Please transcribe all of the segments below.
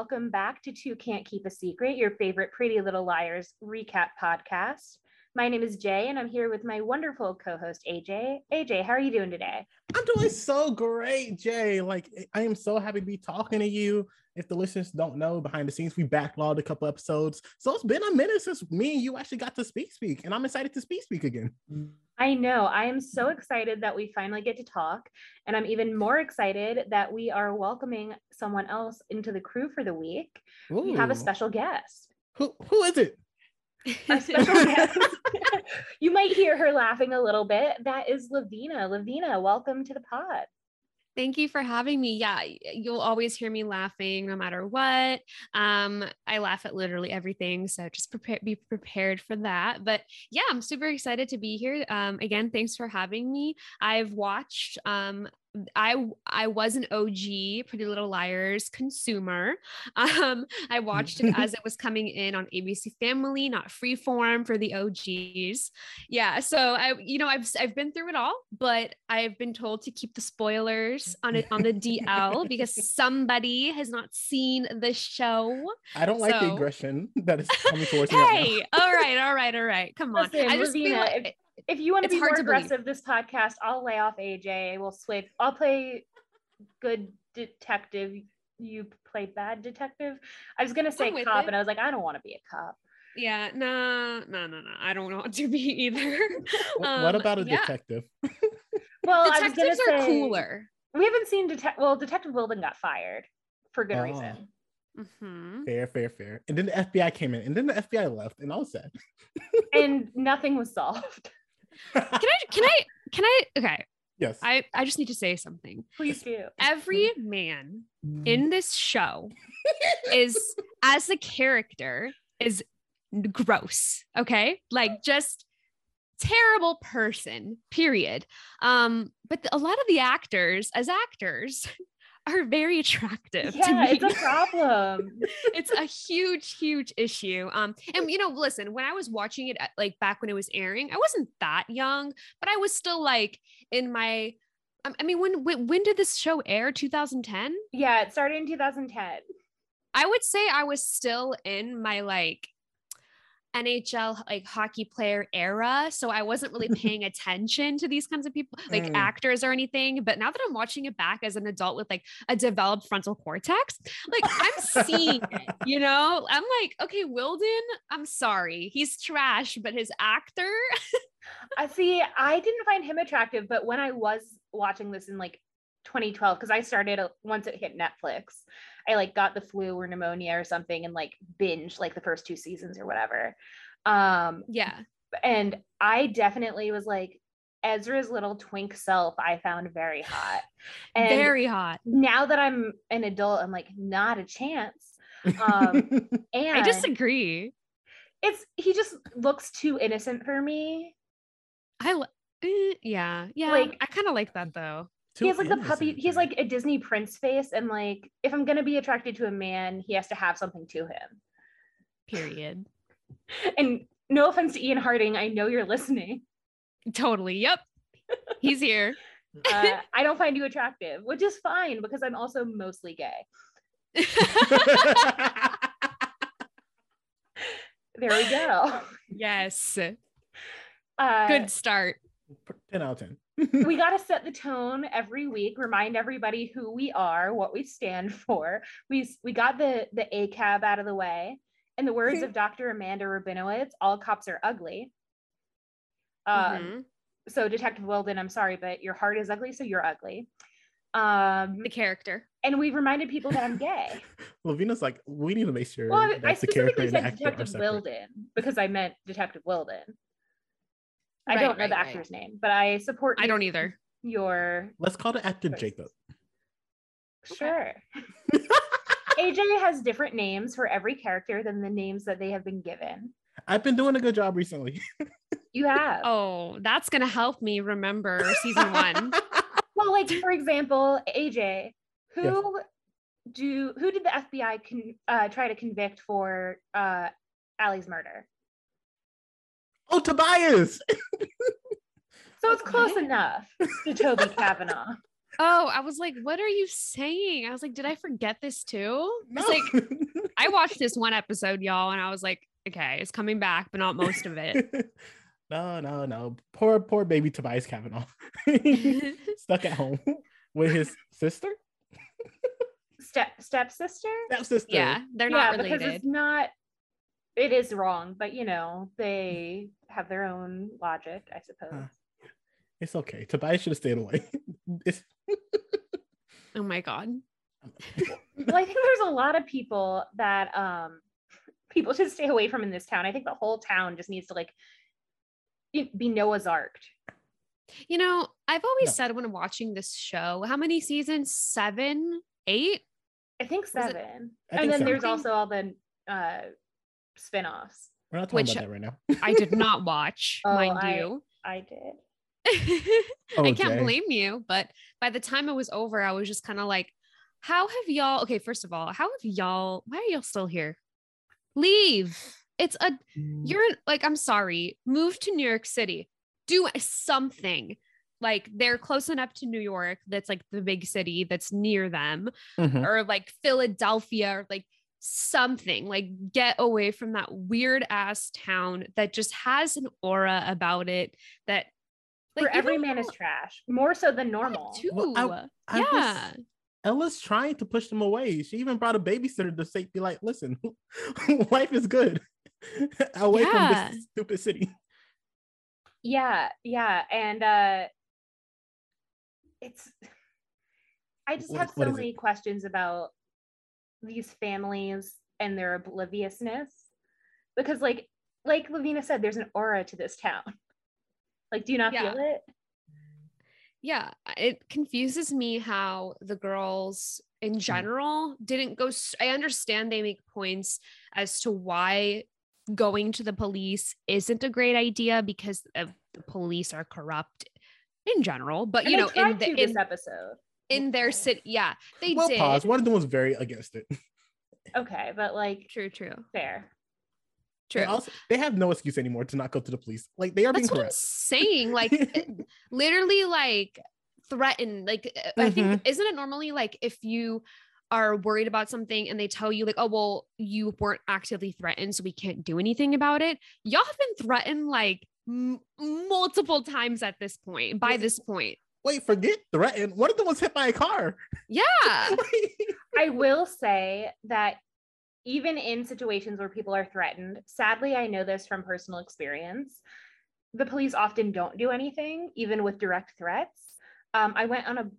Welcome back to Two Can't Keep a Secret, your favorite Pretty Little Liars recap podcast. My name is Jay, and I'm here with my wonderful co host, AJ. AJ, how are you doing today? I'm doing so great, Jay. Like, I am so happy to be talking to you. If the listeners don't know, behind the scenes, we backlogged a couple episodes. So it's been a minute since me and you actually got to speak, speak, and I'm excited to speak, speak again. I know. I am so excited that we finally get to talk. And I'm even more excited that we are welcoming someone else into the crew for the week. Ooh. We have a special guest. Who, who is it? Our special guest. you might hear her laughing a little bit. That is Lovina. Lovina, welcome to the pod. Thank you for having me. Yeah, you'll always hear me laughing no matter what. Um, I laugh at literally everything, so just prepare, be prepared for that. But yeah, I'm super excited to be here. Um, again, thanks for having me. I've watched um, I I was an OG Pretty Little Liars consumer. Um, I watched it as it was coming in on ABC Family, not Freeform for the OGs. Yeah, so I you know I've I've been through it all, but I've been told to keep the spoilers on it on the DL because somebody has not seen the show. I don't like so, the aggression that is coming towards me. Hey, right all right, all right, all right. Come on. Listen, I just feel like, if you want to be more aggressive this podcast, I'll lay off AJ. We'll switch. I'll play good detective. You play bad detective. I was gonna say cop, it. and I was like, I don't want to be a cop. Yeah, no, no, no, no. I don't want to be either. um, what about a yeah. detective? well, detectives are say, cooler. We haven't seen detective. Well, Detective Wilden got fired for good oh. reason. Mm-hmm. Fair, fair, fair. And then the FBI came in, and then the FBI left, and I was sad. and nothing was solved can I can I can I okay. Yes. I, I just need to say something. Please do. Every man in this show is as a character is gross. Okay. Like just terrible person, period. Um, but a lot of the actors, as actors, are very attractive. Yeah, it's a problem. it's a huge, huge issue. Um, and you know, listen, when I was watching it, at, like back when it was airing, I wasn't that young, but I was still like in my. I mean, when when, when did this show air? 2010. Yeah, it started in 2010. I would say I was still in my like NHL like hockey player era. So I wasn't really paying attention to these kinds of people, like mm. actors or anything. But now that I'm watching it back as an adult with like a developed frontal cortex, like I'm seeing it, you know? I'm like, okay, Wilden, I'm sorry. He's trash, but his actor. I see, I didn't find him attractive, but when I was watching this in like 2012 because I started once it hit Netflix. I like got the flu or pneumonia or something and like binge like the first two seasons or whatever. Um yeah. And I definitely was like Ezra's little twink self I found very hot. And very hot. Now that I'm an adult, I'm like not a chance. Um and I disagree. It's he just looks too innocent for me. I uh, yeah, yeah. Like I kind of like that though he has like the puppy he's like a disney prince face and like if i'm gonna be attracted to a man he has to have something to him. Period. And no offense to ian harding i know you're listening. Totally yep. He's here. Uh, i don't find you attractive which is fine because i'm also mostly gay. There we go. Yes. Uh, good start. 10 out of 10 we got to set the tone every week remind everybody who we are what we stand for. We we got the the acab out of the way. In the words of dr amanda rabinowitz all cops are ugly. Um mm-hmm. so detective wilden i'm sorry but your heart is ugly so you're ugly. Um the character. and we reminded people that i'm gay. Lovina's like we need to make sure well, I, I specifically said detective wilden because i meant detective wilden I don't know right, the actor's right. name, but I support. I don't either. Your let's call the actor Jacob. Sure. AJ has different names for every character than the names that they have been given. I've been doing a good job recently. You have. Oh, that's gonna help me remember season one. Well, like for example, AJ, who do who did the FBI con, uh, try to convict for uh, Ali's murder? Oh, Tobias. So it's close Okay. enough to Toby Cavanaugh. Oh, I was like, what are you saying? I was like, did I forget this too? No. It's like I watched this one episode, y'all, and I was like, okay, it's coming back, but not most of it. no, no, no. Poor, poor baby Tobias Cavanaugh. Stuck at home with his sister, Step stepsister. stepsister. yeah, they're yeah, not because related. it's not. It is wrong, but you know they have their own logic, I suppose. Huh. It's okay. Tobias should have stayed away. It's, Oh my god. well, I think there's a lot of people that um people should stay away from in this town. I think the whole town just needs to like be Noah's Ark. You know, I've always No. said when I'm watching this show, how many seasons? Seven, eight? I think seven. I and think then so. there's also all the uh spin-offs. We're not talking Which- about that right now. I did not watch, Oh, mind I- you. I did. Oh, I can't Jay. blame you, but by the time it was over, I was just kind of like, how have y'all okay, first of all, how have y'all why are y'all still here? Leave. It's a you're in, like, I'm sorry, move to New York City, do something. Like they're close enough to New York, that's like the big city that's near them, Mhm. or like Philadelphia, or like something. Like get away from that weird ass town that just has an aura about it that For every don't man is trash, more so than normal. Too. Well, I- I was- yeah. Ella's trying to push them away. She even brought a babysitter to say, be like, listen, life is good. away Yeah. from this stupid city. Yeah, yeah. And uh it's I just What- have so is it? many questions about these families and their obliviousness. Because like like Lovina said, there's an aura to this town. Like, do you not Yeah. feel it? Yeah. It confuses me how the girls in mm-hmm. general didn't go. I understand they make points as to why going to the police isn't a great idea because of the police are corrupt in general, but And you know, in the to this episode. In their city, yeah, they well, did. pause. One of them was very against it. Okay, but like True, true, fair. true. They, also, they have no excuse anymore to not go to the police. Like they are being That's what I'm saying. Like, literally, like threatened. Like, uh, I think isn't it normally like if you are worried about something and they tell you like, oh well, you weren't actively threatened, so we can't do anything about it. Y'all have been threatened like m- multiple times at this point. By Wait. this point, Wait, forget threatened. One of them was hit by a car. yeah, I will say that even in situations where people are threatened, sadly, I know this from personal experience. The police often don't do anything, even with direct threats. Um, I went on a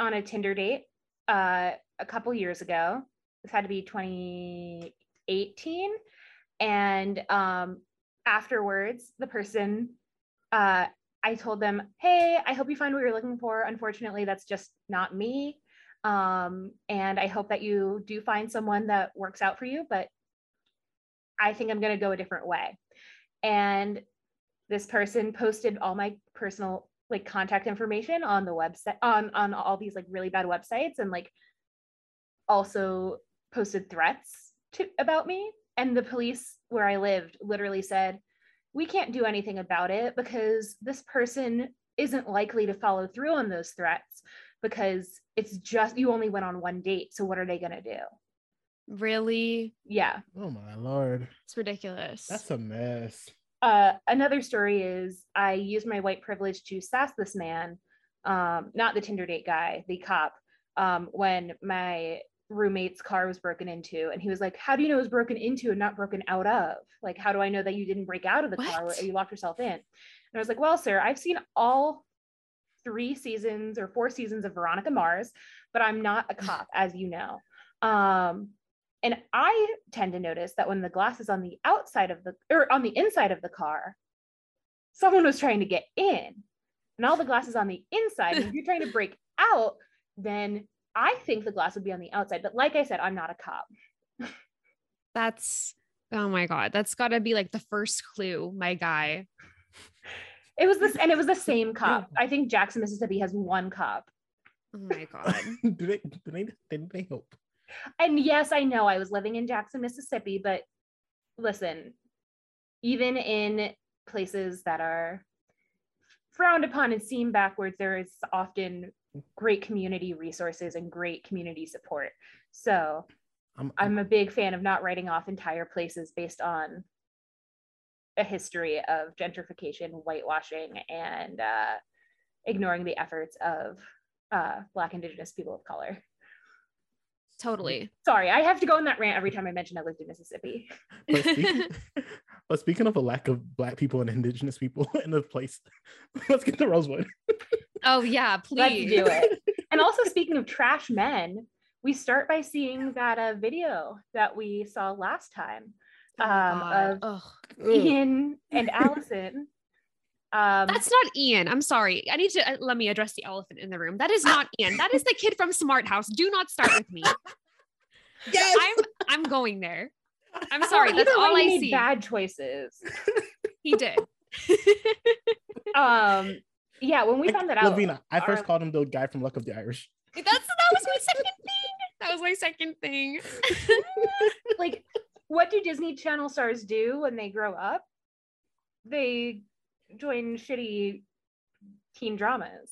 on a Tinder date uh, a couple years ago. This had to be 2018, and um, afterwards, the person uh, I told them, "Hey, I hope you find what you're looking for. Unfortunately, that's just not me." um, and I hope that you do find someone that works out for you. But I think I'm going to go a different way. And this person posted all my personal like contact information on the website on on all these like really bad websites and like also posted threats to about me and the police where I lived literally said we can't do anything about it because this person isn't likely to follow through on those threats because it's just you only went on one date so what are they going to do really, yeah Oh my lord. it's ridiculous. That's a mess. uh, another story is i used my white privilege to sass this man um, not the tinder date guy the cop um, when my roommate's car was broken into and he was like how do you know it was broken into and not broken out of? Like how do i know that you didn't break out of the car What? or you locked yourself in? And i was like well sir i've seen all three seasons or four seasons of veronica mars but i'm not a cop as you know. Um, and i tend to notice that when the glass is on the outside of the or on the inside of the car someone was trying to get in. And all the glass is on the inside and if you're trying to break out then i think the glass would be on the outside but like i said i'm not a cop That's Oh my god, that's got to be like the first clue, my guy. It was this, and it was the same cup. I think Jackson, Mississippi has one cup. Oh my god. do they do they didn't they help? And yes, I know I was living in Jackson, Mississippi, but listen, even in places that are frowned upon and seen backwards, there is often great community resources and great community support. So I'm, I'm a big fan of not writing off entire places based on a history of gentrification, whitewashing, and uh, ignoring the efforts of uh, Black, Indigenous people of color. Totally. Sorry, I have to go on that rant every time I mention I lived in Mississippi. but, speaking, of a lack of black people and indigenous people in the place, let's get to Rosewood. Oh yeah, Let's please. do it. And also, speaking of trash men, we start by seeing that uh, video that we saw last time Oh, um, God. of Ugh. Ugh. Ian and Alison. Um, That's not Ian. I'm sorry. I need to uh, let me address the elephant in the room. That is not Ian. That is the kid from Smart House. Do not start with me. Yes. I'm I'm going there. I'm sorry. That's all I see. Bad choices. He did. Um, yeah, when we Like, found that out, Lovina, I first our- called him the guy from Luck of the Irish. That's that was my second thing. That was my second thing. like, what do Disney Channel stars do when they grow up? They join shitty teen dramas.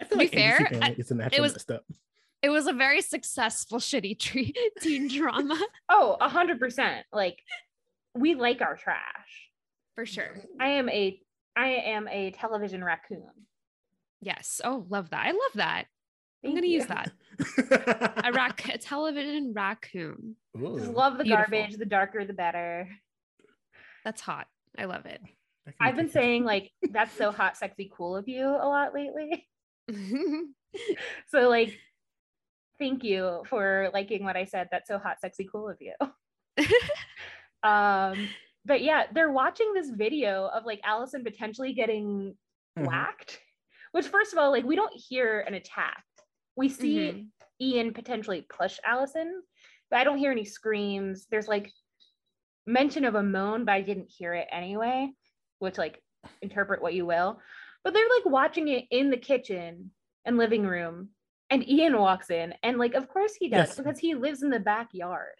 I feel To be like fair, ABC family I- is a natural was- messed up. It was a very successful shitty tree, teen drama Oh, a hundred percent. Like, we like our trash. for sure. I am a I am a television raccoon. Yes. Oh, love that. I love that. I'm gonna you. use that. A rac a television raccoon. Ooh, Just love the Beautiful. garbage. The darker, the better. That's hot. I love it. I've been saying like that's so hot, sexy, cool of you a lot lately. So like, thank you for liking what I said. That's so hot, sexy, cool of you. Um, but yeah, they're watching this video of like Alison potentially getting Mhm. whacked. Which, first of all, like we don't hear an attack. We see Mhm. Ian potentially push Alison, but I don't hear any screams. There's like mention of a moan, but I didn't hear it anyway. Which like interpret what you will. But they're like watching it in the kitchen and living room, and Ian walks in, and like of course he does Yes. because he lives in the backyard.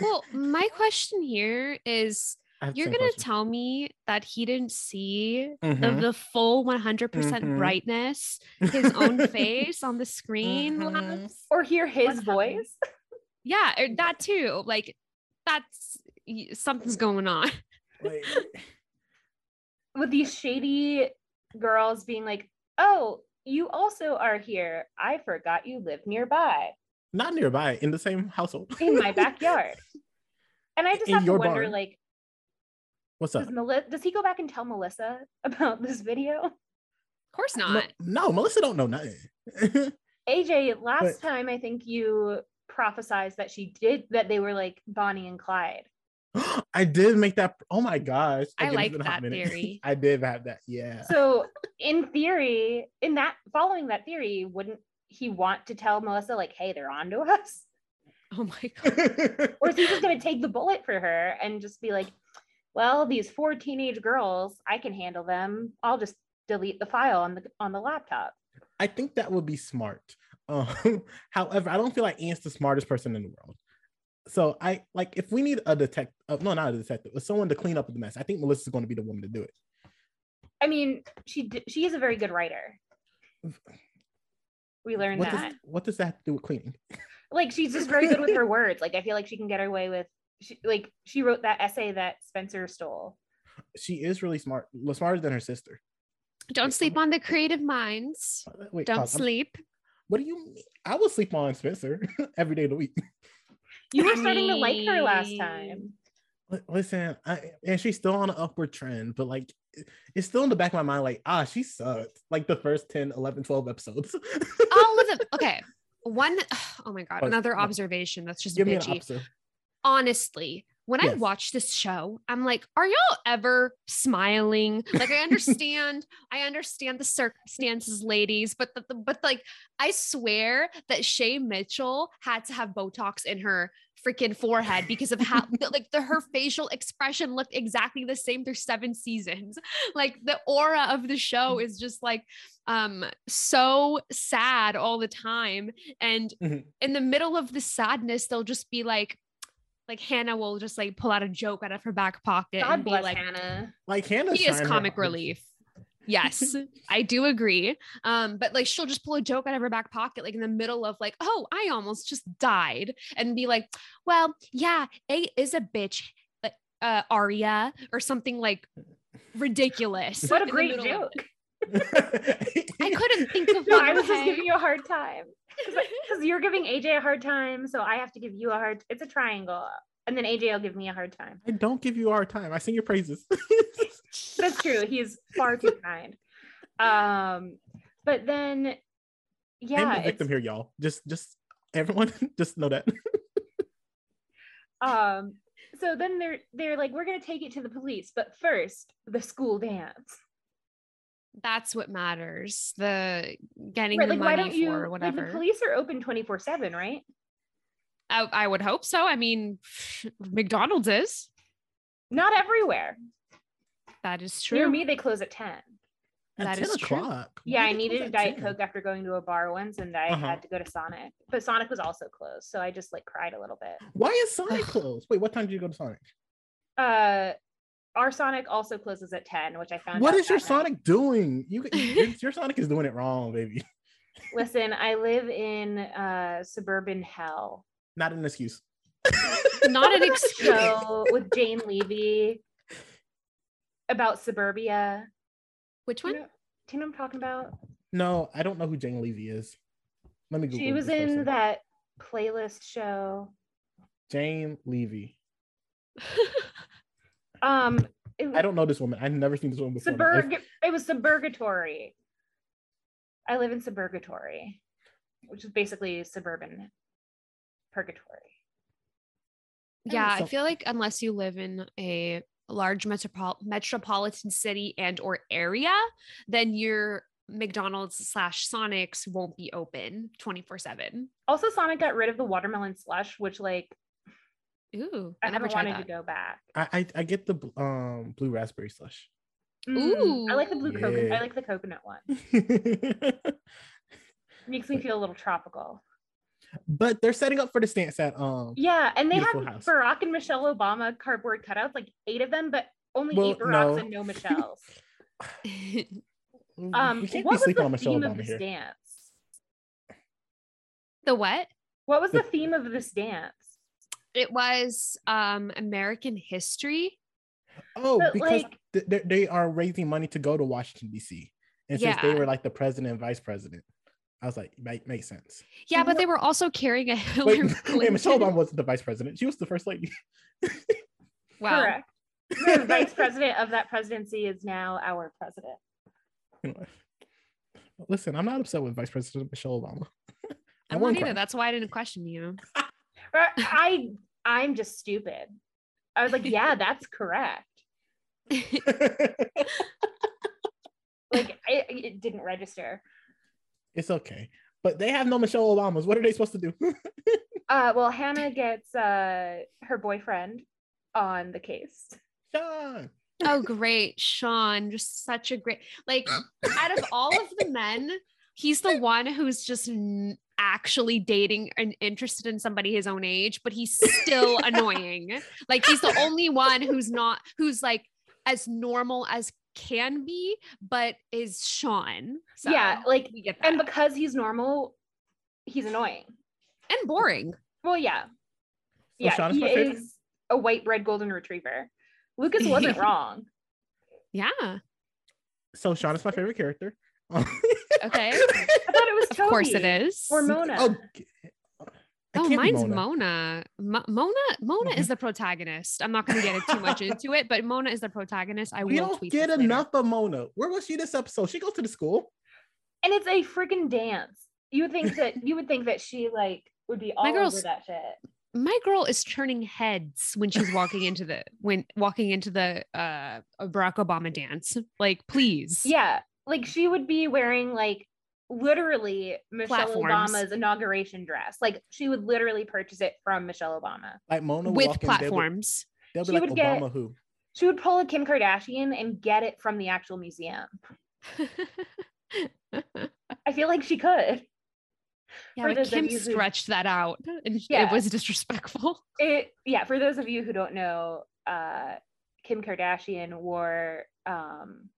well, my question here is I have the you're gonna question. tell me that he didn't see the, Mhm. the full 100% Mhm. brightness, his own face on the screen. Mhm. Or hear his What's happening? voice. Yeah, or that too. Like that's something's going on. Like, with these shady girls being like, "Oh, you also are here. I forgot you live nearby not nearby in the same household. in my backyard." And I just In have to wonder, barn. like, What's up? does, Meli- does he go back and tell Melissa about this video? Of course No, not. no, Melissa don't know nothing. AJ, last But- time I think you prophesized that she did that they were like Bonnie and Clyde. I did make that. Oh my gosh! I Okay, like been a hot that theory. I did have that. Yeah. So, in theory, in that following that theory, wouldn't he want to tell Melissa like, "Hey, they're on to us"? Oh my god. or is he just going to take the bullet for her and just be like, well, these four teenage girls, I can handle them. I'll just delete the file on the on the laptop. I think that would be smart. Um, however, I don't feel like Ian's the smartest person in the world. So I like if we need a detective, uh, no, not a detective, but someone to clean up the mess. I think Melissa's going to be the woman to do it. I mean, she d- she is a very good writer. We learned What that. does what does that have to do with cleaning? Like she's just very good with her words. Like I feel like she can get away with. She, like she wrote that essay that Spencer stole. She is really smart, smarter than her sister. Don't sleep on the creative minds. Wait, Don't pause. I'm- sleep. What do you mean? I will sleep on Spencer every day of the week. You were I starting to like her last time. Listen, I, and she's still on an upward trend, but like it's still in the back of my mind, like, ah, she sucked. Like the first 10, 11, 12 episodes. All of them. Okay. One, oh my God. Oh, Another no. observation that's just Give me an bitchy. honestly, when I Yes. watch this show, I'm like, are y'all ever smiling? Like, I understand, I understand the circumstances, ladies, but the, the- but like, I swear that Shay Mitchell had to have Botox in her freaking forehead because of how like the her facial expression looked exactly the same through seven seasons. Like the aura of the show is just like um so sad all the time and Mhm. in the middle of the sadness they'll just be like like Hannah will just like pull out a joke out of her back pocket God and be like Hannah. Like Hannah's he is comic relief. Yes, I do agree. Um, but like she'll just pull a joke out of her back pocket, like in the middle of like, oh, I almost just died, and be like, well, yeah, A is a bitch, like uh Aria, or something like ridiculous. What a great middle of joke. it. I couldn't think of No, one. I was just giving you a hard time because you're giving AJ a hard time, so I have to give you a hard. It's a triangle, and then AJ will give me a hard time. I don't give you a hard time. I sing your praises. That's true. He's far too kind. Um, but then, I'm yeah, the victim here, y'all. Just, just everyone, just know that. um, so then they're they're like, we're gonna take it to the police, but first, the school dance. That's what matters. The getting Right? the Like, why money don't you? for Like, whatever. the police are open twenty four seven, right? I, I would hope so. I mean, McDonald's is. Not everywhere. That is true. Near me, they close at ten. At That 10 is true. Yeah, I needed a Diet 10? Coke after going to a bar once and I Uh-huh. had to go to Sonic. But Sonic was also closed. So I just like cried a little bit. Why is Sonic closed? Wait, what time did you go to Sonic? Uh our Sonic also closes at 10, which I found What out is your night. Sonic doing? You, your, your Sonic is doing it wrong, baby. Listen, I live in uh suburban hell. Not an excuse. Not an excuse. With Jane Levy about suburbia. Which Do you, one? know, do you know what I'm talking about? No, I don't know who Jane Levy is. Let me Google. She was this in person. that playlist show. Jane Levy. Um it, I don't know this woman. I've never seen this woman before. in. Suburg it was suburgatory. I live in suburgatory, which is basically suburban purgatory. yeah, I feel like unless you live in a large metropol- metropolitan city and or area, then your McDonald's slash Sonics won't be open 24 7. Also, Sonic got rid of the watermelon slush, which like Ooh, I, I, never tried wanted that. to go back. I, I I get the um blue raspberry slush. Mm, I like the blue coconut. I like the coconut one. Makes me feel a little tropical. but they're setting up for the stance at um Yeah, and they have house. Barack and Michelle Obama cardboard cutouts, like eight of them, but only Well, eight Baracks no. and no Michelles. Um, what was the on Michelle theme of Obama this here. dance? the what? What was The- the theme of this dance? It was um American history. Oh, But, because like- th- they- they are raising money to go to Washington D.C. And since they were like the president and vice president, I was like, make makes sense. Yeah, but What- they were also carrying a Hillary Wait, wait, Michelle Obama wasn't the vice president; she was the first lady. Wow. Correct. The vice president of that presidency is now our president. You know, listen, I'm not upset with Vice President Michelle Obama. I I'm won't not either. cry. That's why I didn't question you. But I I'm just stupid. I was like, yeah, that's correct. Like I, it didn't register. it's okay, but they have no Michelle Obamas. What are they supposed to do? Uh, well, Hannah gets uh her boyfriend on the case. Sean. oh, great. Sean, just such a great, like, out of all of the men, he's the one who's just n- actually dating and interested in somebody his own age, but he's still annoying. Like, he's the only one who's not, who's like as normal as can be, but is Sean. So yeah, like we get that. and because he's normal, he's annoying. and boring. Well, yeah. So yeah, Sean is he is a white bread golden retriever. Lucas wasn't wrong. Yeah. So Sean is my favorite character. Okay. I thought it was Of course it is. or Mona. Oh, Oh, mine's Mona. Mona. Mo- Mona. Mona is the protagonist. I'm not going to get too much into it, but Mona is the protagonist. I We will don't tweet get this later. enough of Mona. Where was she this episode? She goes to the school. and it's a freaking dance. You would think that you would think that she like would be all over girl's- that shit. My girl is turning heads when she's walking into the when walking into the uh Barack Obama dance. Like, please. Yeah, like she would be wearing like literally Michelle Platforms. Obama's inauguration dress. Like she would literally purchase it from Michelle Obama. Like Mona with walk in, they'll be- platforms. They'll be, She like would get- who. She would pull a Kim Kardashian and get it from the actual museum. I feel like she could. yeah, For but Kim who- stretched that out and it was disrespectful. It yeah, for those of you who don't know, uh Kim Kardashian wore um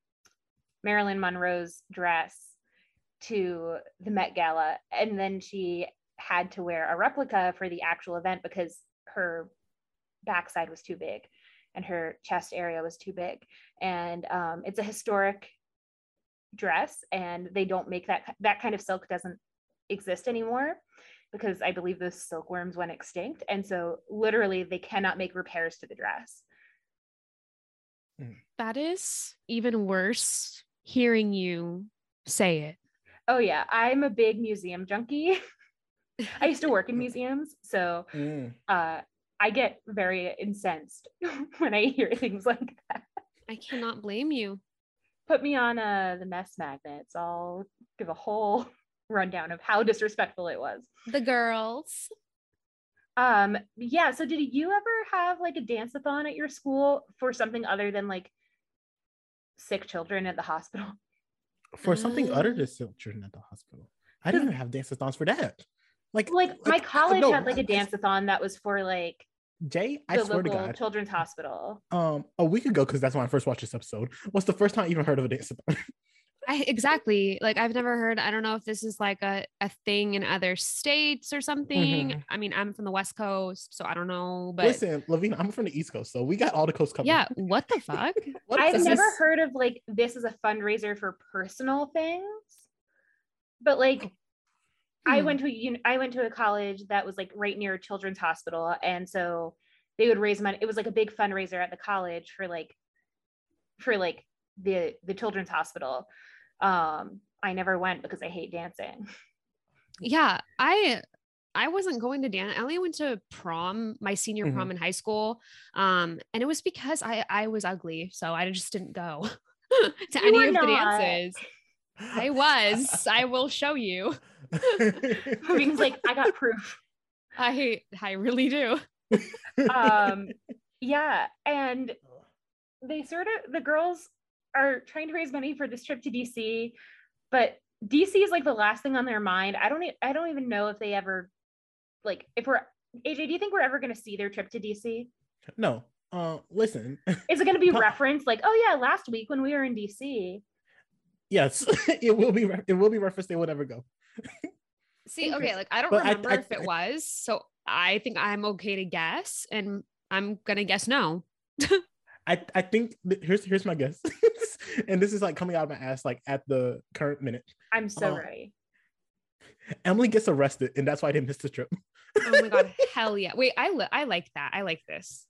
Marilyn Monroe's dress to the Met Gala and then she had to wear a replica for the actual event because her backside was too big and her chest area was too big and um, it's a historic dress and they don't make that that kind of silk doesn't exist anymore because I believe those silkworms went extinct. And so literally they cannot make repairs to the dress. That is even worse hearing you say it. Oh yeah, I'm a big museum junkie. I used to work in museums, so Mm. uh, I get very incensed when I hear things like that. I cannot blame you. Put me on uh, the mess magnets. I'll give a whole rundown of how disrespectful it was. The girls. Um, yeah. So did you ever have like a dance-a-thon at your school for something other than like sick children at the hospital? For something other Uh. than children at the hospital. I didn't even have dance-a-thons for that. Like, Like my like, uh, college no, had like a dance-a-thon that was for like Jay, I the swear to local God, children's hospital. um, a week ago, because that's when I first watched this episode, was the first time I even heard of a dance-a-thon. I exactly like I've never heard. I don't know if this is like a, a thing in other states or something. Mhm. I mean, I'm from the West Coast, so I don't know. But Listen, Lovina, I'm from the East Coast, so we got all the coast covered. yeah, what the fuck? What I've is never heard of like this is a fundraiser for personal things, but like I Hmm. went to a uni- I went to a college that was like right near a children's hospital, and so they would raise money. It was like a big fundraiser at the college for like for like the the children's hospital. Um, I never went because I hate dancing. yeah i i wasn't going to dance i only went to prom my senior Mhm. prom in high school um and it was because i i was ugly so i just didn't go to You any were of the dances i was i will show you Lovina's like I got proof. i i really do um yeah and they sort of the girls are trying to raise money for this trip to dc but dc is like the last thing on their mind. I don't e- i don't even know if they ever like if we're aj do you think we're ever going to see their trip to dc no, uh, listen, is it going to be referenced? Like oh yeah last week when we were in dc yes, it will be. re- It will be referenced. They will never go. see okay like i don't But I- remember I- if it I- was so i think i'm okay to guess and i'm gonna guess no I, I think th- here's here's my guess, and this is like coming out of my ass like at the current minute. i'm so Oh. ready Emily gets arrested, and that's why they missed the trip. oh my god hell yeah wait i li- i like that i like this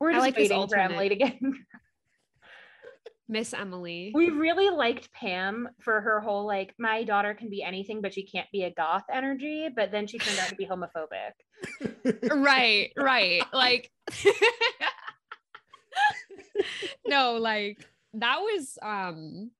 we're just like this waiting for alternate. emily to get miss emily we really liked Pam for her whole like my daughter can be anything but she can't be a goth energy but then she turned out to be homophobic right right like no like that was um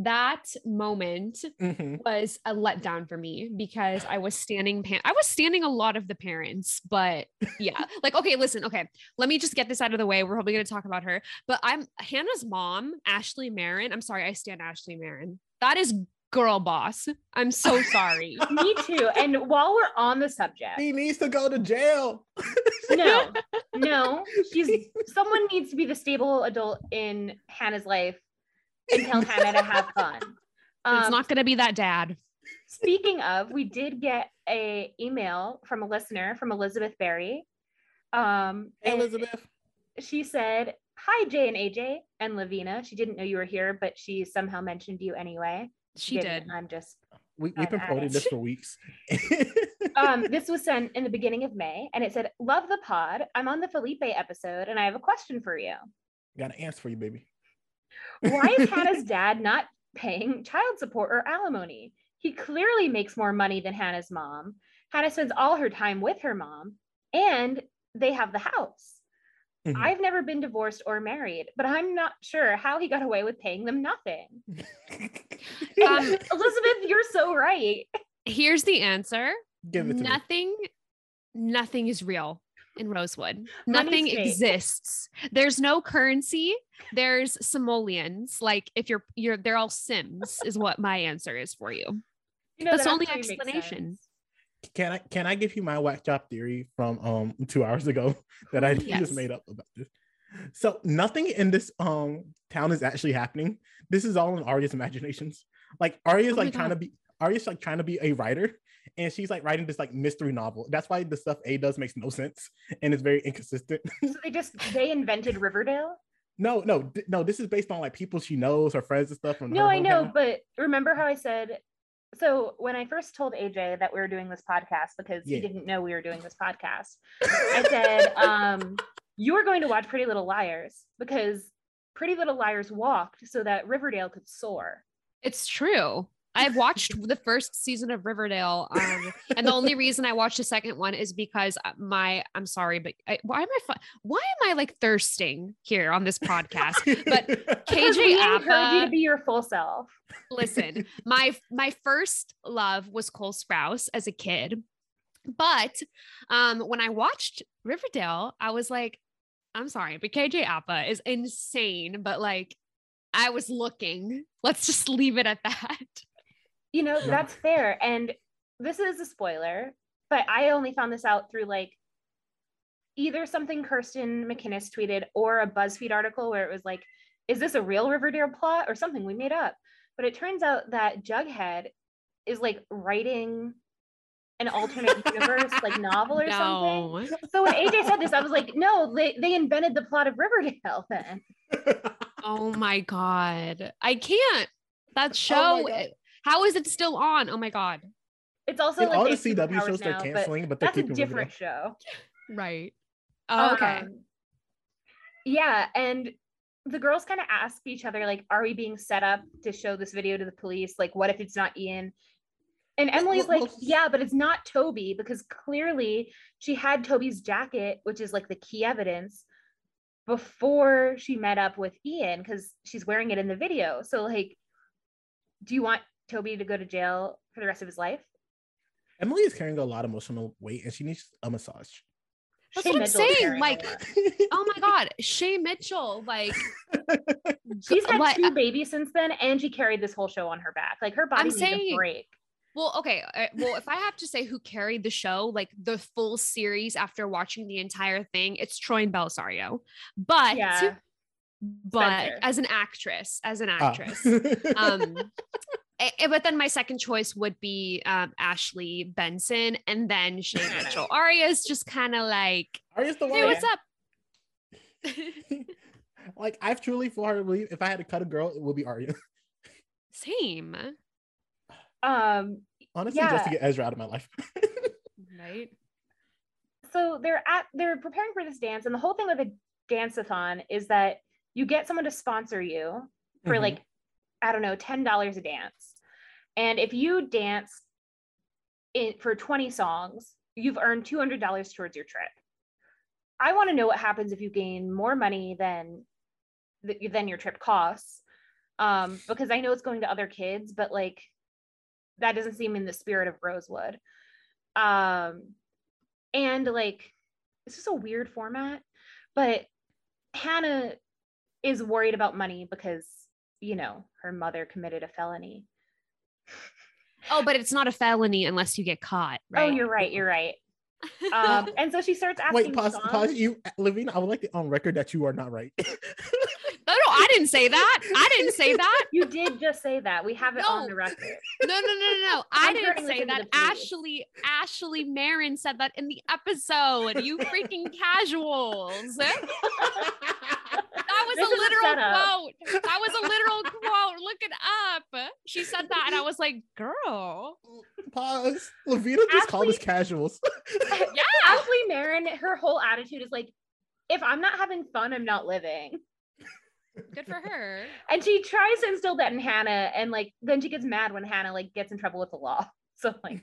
that moment Mhm. was a letdown for me because I was standing pa- I was standing a lot of the parents but yeah like okay listen okay let me just get this out of the way we're probably going to talk about her but I'm Hannah's mom Ashley Marin I'm sorry I stand Ashley Marin that is girl boss I'm so sorry me too and while we're on the subject He needs to go to jail. no no she's someone needs to be the stable adult in hannah's life and tell hannah to have fun it's Um, not going to be that dad Speaking of, we did get a email from a listener from Elizabeth Berry. Um, Hey, Elizabeth. she said, "Hi Jay and AJ and Lavina." She didn't know you were here, but she somehow mentioned you anyway. She Didn't. did I'm just. We, we've been Bad promoting this for weeks. Um, this was sent in the beginning of May, and it said, "Love the pod. I'm on the Felipe episode, and I have a question for you. Got an answer for you, baby. Why is Hannah's dad not paying child support or alimony? He clearly makes more money than Hannah's mom. Hannah spends all her time with her mom, and they have the house. Mhm. I've never been divorced or married, but I'm not sure how he got away with paying them nothing. Um, Elizabeth, you're so right. Here's the answer. Give it to me. nothing, nothing is real in Rosewood. Money's Nothing fake. exists. There's no currency. There's simoleons. Like if you're you're they're all Sims, is what my answer is for you. You know, That's that the only actually makes explanation. Can I can I give you my whack job theory from um two hours ago that I Yes. just made up about this? So nothing in this um town is actually happening. This is all in Aria's imaginations. Like Aria's Oh like trying to God. be Aria's like trying to be a writer, and she's like writing this like mystery novel. That's why the stuff A does makes no sense and it's very inconsistent. So they just they invented Riverdale. no, no, th- no. This is based on like people she knows, her friends and stuff. From No, I know, hometown. but remember how I said so when I first told AJ that we were doing this podcast because Yeah. he didn't know we were doing this podcast, I said, um, you were going to watch Pretty Little Liars because Pretty Little Liars walked so that Riverdale could soar. It's true. I've watched the first season of Riverdale, um, and the only reason I watched the second one is because my I'm sorry, but I, why am I fu- why am I like thirsting here on this podcast? But Because KJ we encourage you to be your full self. listen, my my first love was Cole Sprouse as a kid, but um, when I watched Riverdale, I was like, I'm sorry, but KJ Apa is insane, but like. I was looking. Let's just leave it at that. You know, Yeah. that's fair. And this is a spoiler, but I only found this out through like either something Kirsten McInnes tweeted or a BuzzFeed article where it was like, is this a real Riverdale plot or something we made up? But it turns out that Jughead is like writing an alternate universe like novel or something. So when AJ said this, I was like, no, they, they invented the plot of Riverdale then. Oh my god. I can't. That Oh show God. How is it still on? Oh my god. It's also And like all the CW superpowers shows they're now, but canceling, but, they're That's a different show. Right. Oh, okay. Um, yeah, and the girls kind of ask each other, like, "Are we being set up to show this video to the police? Like, what if it's not Ian?" And Emily's like, "Yeah, but it's not Toby because clearly she had Toby's jacket, which is like the key evidence, before she met up with Ian because she's wearing it in the video. So, like, do you want Toby to go to jail for the rest of his life?" Emily is carrying a lot of emotional weight and she needs a massage. That's Shay what I'm saying, like- Oh my god. Shay Mitchell, like she's had what- two babies since then, and she carried this whole show on her back. Like her body needs saying- a break. well, okay. uh, Well, if I have to say who carried the show, like the full series after watching the entire thing, it's Troian Bellisario. But Yeah. but Spencer. as an actress, as an Ah. actress. um eh, eh, but then my second choice would be um, Ashley Benson and then Shay Mitchell. Aria's just kind of like, Aria's the one. hey, what's up? like I've truly for her to believe if I had to cut a girl, it would be Aria. Same, Um, Honestly, just to get Ezra out of my life. right? so they're at they're preparing for this dance, and the whole thing with a dance-a-thon is that you get someone to sponsor you for Mhm. like I don't know, ten dollars a dance, and if you dance in for twenty songs, you've earned two hundred dollars towards your trip. I want to know what happens if you gain more money than than your trip costs, um, because I know it's going to other kids, but like that doesn't seem in the spirit of Rosewood. Um, and like it's just a weird format, but Hannah is worried about money because you know her mother committed a felony. Oh, but it's not a felony unless you get caught, right? Oh, you're right. You're right. Um, and so she starts asking. Wait, pause, songs. pause. You, Levine, I would like to on record that you are not right. no, no, I didn't say that. I didn't say that. You did just say that. We have it on the record. No, no, no, no, no. I I'm didn't say that. Ashley, Ashley Marin said that in the episode. You freaking casuals. That was This a is a literal quote. That was a literal quote. Look it up. She said that, and I was like, "Girl, pause. Lovina just called us casuals. yeah." Ashley Marin, her whole attitude is like, if I'm not having fun, I'm not living. Good for her. And she tries to instill that in Hannah, and like then she gets mad when Hannah like gets in trouble with the law. So like,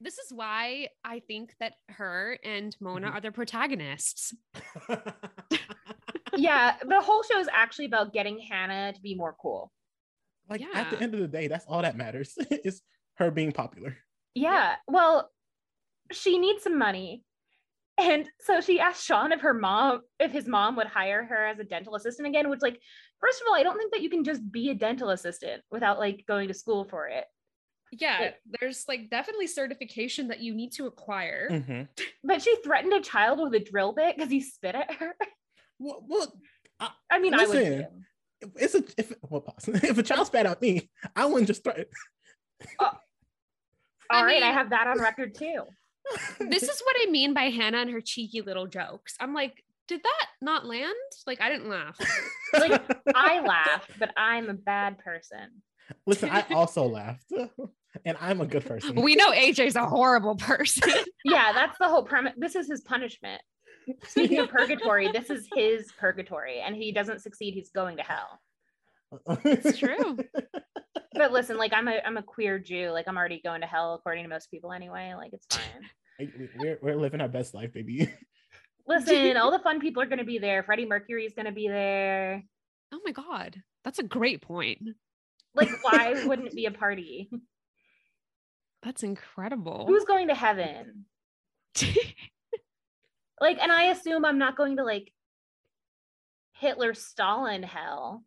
This is why I think that her and Mona Mhm. are the protagonists. Yeah, the whole show is actually about getting Hannah to be more cool. Like at the end of the day, that's all that matters is her being popular. Yeah. Well, she needs some money. And so she asked Sean if her mom, if his mom would hire her as a dental assistant again, which like, first of all, I don't think that you can just be a dental assistant without like going to school for it. Yeah, Like- there's like definitely certification that you need to acquire. Mhm. But she threatened a child with a drill bit because he spit at her. Well, well, I mean, I would Listen. it's a if well, pause. if a child spat at me, I wouldn't just threaten. Uh, all I right, I have that on record too. This is what I mean by Hanna and her cheeky little jokes. I'm like, did that not land? Like, I didn't laugh. Like, I laughed, but I'm a bad person. Listen, I also laughed, and I'm a good person. we know AJ's a horrible person. Yeah, that's the whole premise. This is his punishment. Speaking of purgatory, this is his purgatory, and he doesn't succeed, he's going to hell. it's true. But listen, like I'm a I'm a queer Jew. Like I'm already going to hell according to most people anyway. Like it's fine. we're, we're living our best life, baby. Listen, all the fun people are gonna be there. Freddie Mercury is gonna be there. Oh my God. That's a great point. Like, why wouldn't it be a party? That's incredible. Who's going to heaven? Like, and I assume I'm not going to like Hitler Stalin hell.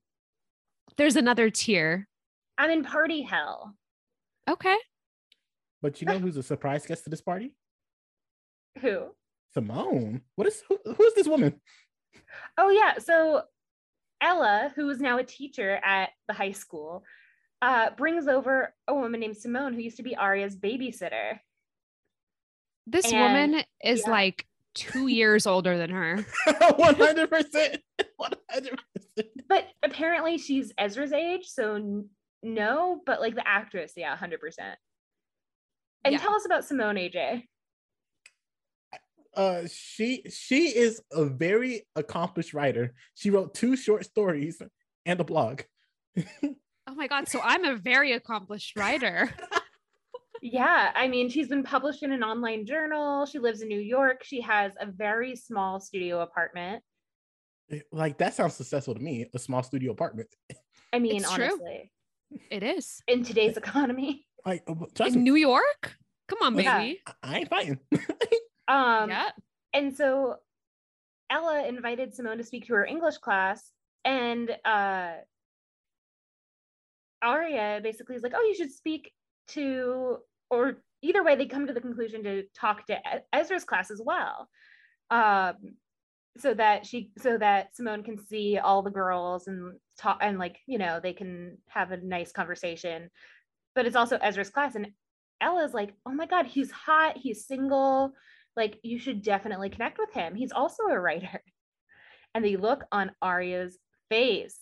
There's another tier. I'm in party hell. Okay. But you know who's a surprise guest to this party? Who? Simone. What is who, who is this woman? Oh yeah. So Ella, who is now a teacher at the high school, uh, brings over a woman named Simone who used to be Aria's babysitter. This And- woman is yeah. like two years older than her. One hundred percent. One hundred percent. But apparently she's Ezra's age, so no, but like the actress, yeah, 100%. And Yeah. tell us about Simone AJ. Uh, she she is a very accomplished writer. She wrote two short stories and a blog. Oh my God. So I'm a very accomplished writer. Yeah, I mean, she's been published in an online journal. She lives in New York. She has a very small studio apartment. Like that sounds successful to me. A small studio apartment. I mean, It's true. honestly, It is. in today's economy. Like uh, In me, New York? Come on, Yeah. baby. I- I ain't fighting. Um, yeah. and so Ella invited Simone to speak to her English class, and uh, Aria basically is like, "Oh, you should speak to," or either way, they come to the conclusion to talk to Ezra's class as well, um, so that she, so that Simone can see all the girls and talk, and like you know, they can have a nice conversation. But it's also Ezra's class, and Ella's like, "Oh my God, he's hot. He's single." like you should definitely connect with him. He's also a writer. And the look on Aria's face.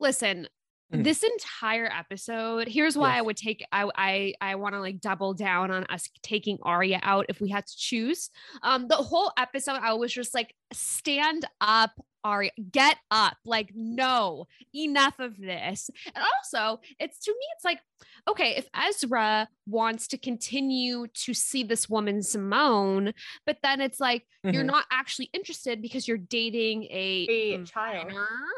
Listen, Mm. this entire episode, here's why I would take I I I want to like double down on us taking Aria out if we had to choose. Um the whole episode I was just like stand up Aria, get up. Like no, enough of this. And also, it's to me it's like okay, if Ezra wants to continue to see this woman Simone, but then it's like you're Mhm. not actually interested because you're dating a A child.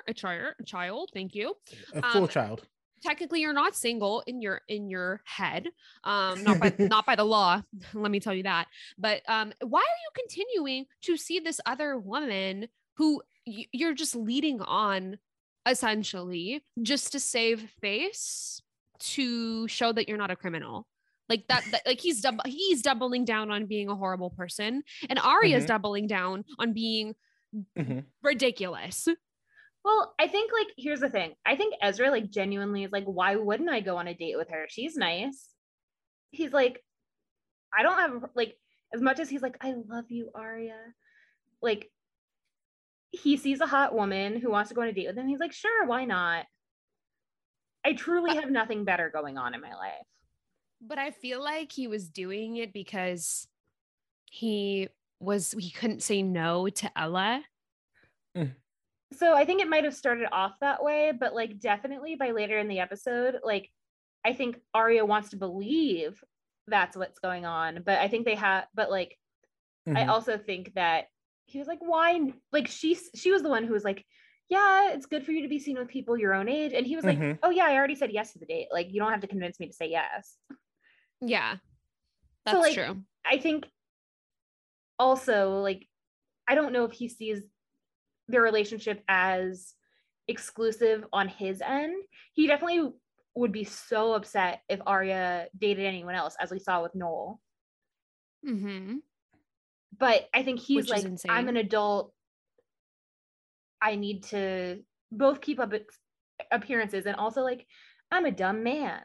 a child, a child. Thank you. A full Um, child. Technically, you're not single in your in your head, um, not by not by the law. Let me tell you that. But um, why are you continuing to see this other woman who y- you're just leading on, essentially, just to save face to show that you're not a criminal? Like that, that like he's dub- he's doubling down on being a horrible person, and Aria's Mhm. doubling down on being Mhm. ridiculous. Well, I think like here's the thing. I think Ezra like genuinely is like, why wouldn't I go on a date with her? She's nice. He's like, I don't have like as much as he's like, I love you, Aria. Like he sees a hot woman who wants to go on a date with him. He's like, sure, why not? I truly have nothing better going on in my life. But I feel like he was doing it because he was he couldn't say no to Ella. so I think it might have started off that way, but like definitely by later in the episode, like I think Aria wants to believe that's what's going on, but I think they have, but like I Mhm. also think that he was like, why? Like she she was the one who was like, yeah, it's good for you to be seen with people your own age. And he was like, Mhm. oh yeah, I already said yes to the date. Like you don't have to convince me to say yes. Yeah. So, That's like, true. I think also like I don't know if he sees their relationship as exclusive on his end. He definitely would be so upset if Aria dated anyone else, as we saw with Noel. hmm But I think he's Which like, I'm an adult. I need to both keep up appearances and also like I'm a dumb man.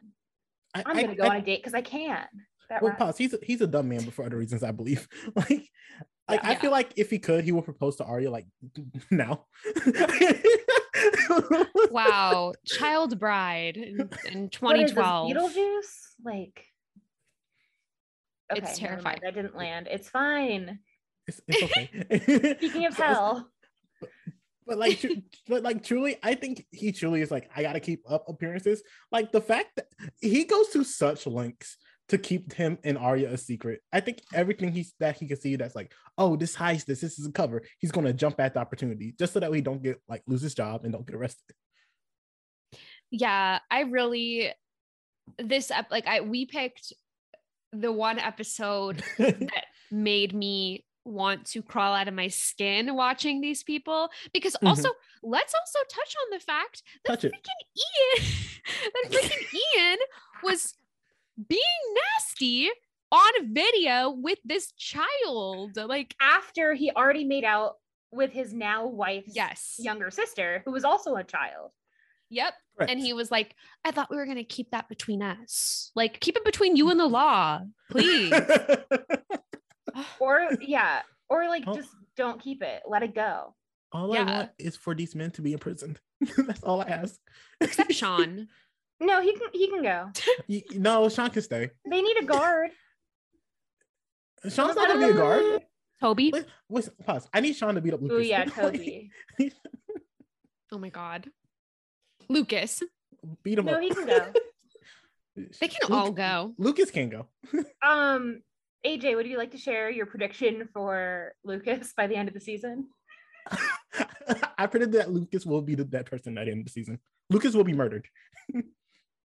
I, I'm gonna go I- on a date because I can. That well, rhymes. pause. He's a, he's a dumb man, but for other reasons, I believe. like, like I feel like if he could, he would propose to Aria like now. Wow. Child bride in, in What is this, 2012. Beetlejuice? Like, It's terrifying. That didn't land. It's fine. It's, it's okay. Speaking of So- hell, but like, but like, truly, I think he truly is like, I gotta keep up appearances. Like the fact that he goes to such lengths to keep him and Aria a secret. I think everything he's that he can see that's like, oh, this heist, this, this is a cover. He's gonna jump at the opportunity just so that we don't get like lose his job and don't get arrested. yeah i really this ep- like i we picked the one episode that made me want to crawl out of my skin watching these people because Mhm. also let's also touch on the fact that Touch it. freaking Ian that freaking Ian was being nasty on video with this child like after he already made out with his now wife's yes younger sister, who was also a child. yep Correct. and he was like i thought we were going to keep that between us like keep it between you and the law please Or yeah, or like Oh. just don't keep it. Let it go. all I want is for these men to be imprisoned. That's all I ask. except sean No, he can he can go. Y- no, Sean can stay. They need a guard. Sean's not gonna be a guard. toby Wait, wait, pause. I need Sean to beat up Lucas. Oh yeah, Toby. oh my god lucas beat him No, up. he can go. they can all go Lucas can go. Um, AJ, would you like to share your prediction for Lucas by the end of the season? I predict that Lucas will be the that person at the end of the season. Lucas will be murdered.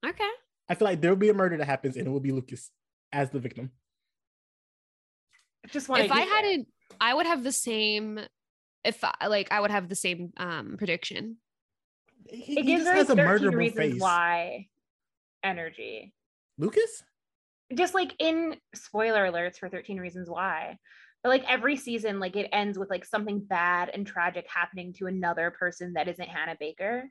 okay I feel like there will be a murder that happens, and it will be Lucas as the victim. Just want if i hadn't i would have the same if I, like i would have the same um prediction He, it he gives just has a 13 murderable reasons face. why energy. Lucas? Just like in spoiler alerts for 13 reasons why. But like every season, like it ends with like something bad and tragic happening to another person that isn't Hannah Baker.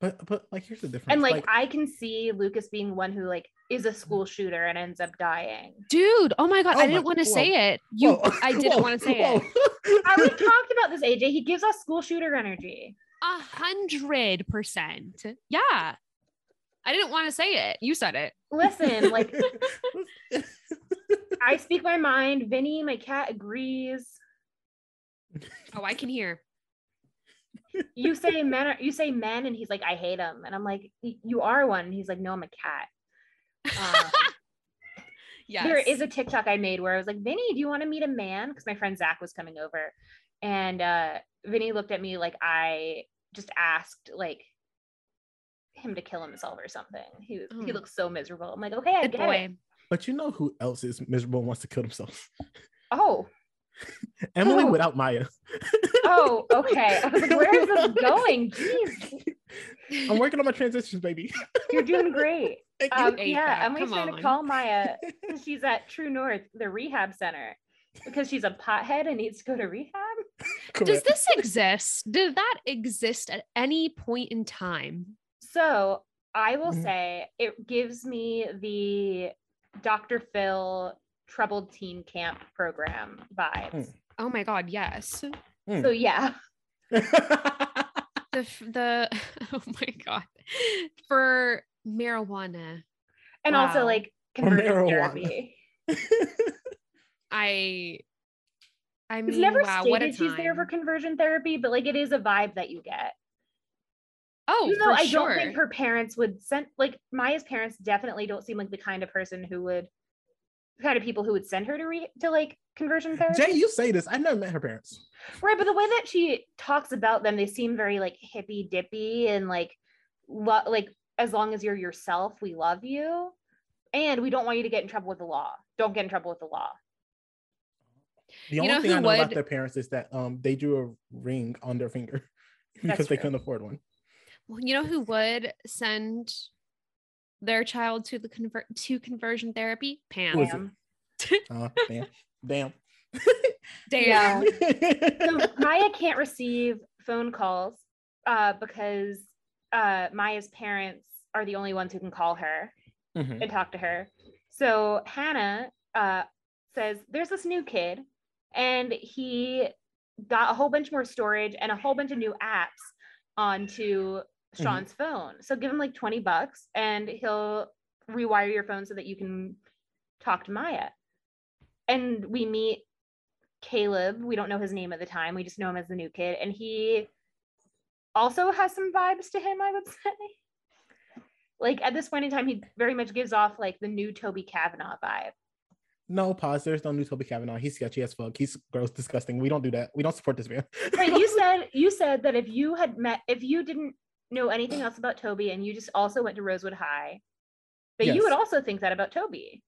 But but like here's the difference. And like, I can see Lucas being one who like is a school mm. shooter and ends up dying. dude oh my god Oh i my- didn't want to say it you Whoa, i didn't want to say whoa. it I already talked about this, AJ. He gives us school shooter energy. a hundred percent yeah i didn't want to say it you said it Listen, like I speak my mind. Vinny, my cat, agrees. oh i can hear You say men are, you say men, and he's like, I hate them. And I'm like, you are one. And he's like, no, I'm a cat. Um, yes There is a TikTok I made where I was like, Vinny, do you want to meet a man? Because my friend Zach was coming over. And uh Vinny looked at me like I just asked like him to kill himself or something. He was he looks so miserable. I'm like, okay, I good get boy it. But you know who else is miserable and wants to kill himself? Oh, Emily Who? without Maya. oh, okay. I was like, where is this going? Jeez, I'm working on my transitions, baby. you're doing great. Thank you. Um, yeah, that. Emily's Come trying to call Maya because she's at True North, the rehab center, because she's a pothead and needs to go to rehab. does this exist did that exist at any point in time So I will Mhm. say it gives me the Dr. Phil troubled teen camp program vibes. Mm. oh my god yes Hmm. So yeah, the the oh my god for marijuana and also like conversion marijuana. therapy. i i mean It's never wow what a stated she's there for conversion therapy, but like it is a vibe that you get. Oh Even though for I sure don't think her parents would send like Maya's parents definitely don't seem like the kind of person who would kind of people who would send her to re- to like conversion therapy. Jay, you say this. I've never met her parents. Right, but the way that she talks about them, they seem very like hippy dippy and like lo- like as long as you're yourself, we love you. And we don't want you to get in trouble with the law. Don't get in trouble with the law. The You only know thing I know about their parents is that um they drew a ring on their finger because That's they true. couldn't afford one. Well, you know who would send their child to the convert to conversion therapy? Pam. Who is it? Damn. Uh, damn, damn. Damn. Yeah. So Maya can't receive phone calls uh, because uh, Maya's parents are the only ones who can call her Mhm. and talk to her. So Hanna uh, says, There's this new kid, and he got a whole bunch more storage and a whole bunch of new apps onto Mm-hmm. Sean's phone. So give him like 20 bucks and he'll rewire your phone so that you can talk to Maya. And we meet Caleb. We don't know his name at the time. We just know him as the new kid. And he also has some vibes to him, I would say. Like at this point in time, he very much gives off like the new Toby Cavanaugh vibe. No, pause. There's no new Toby Cavanaugh. He's sketchy as fuck. He's gross, disgusting. We don't do that. We don't support this man. Right. You said you said that if you had met if you didn't know anything else about Toby and you just also went to Rosewood High, But Yes. you would also think that about Toby.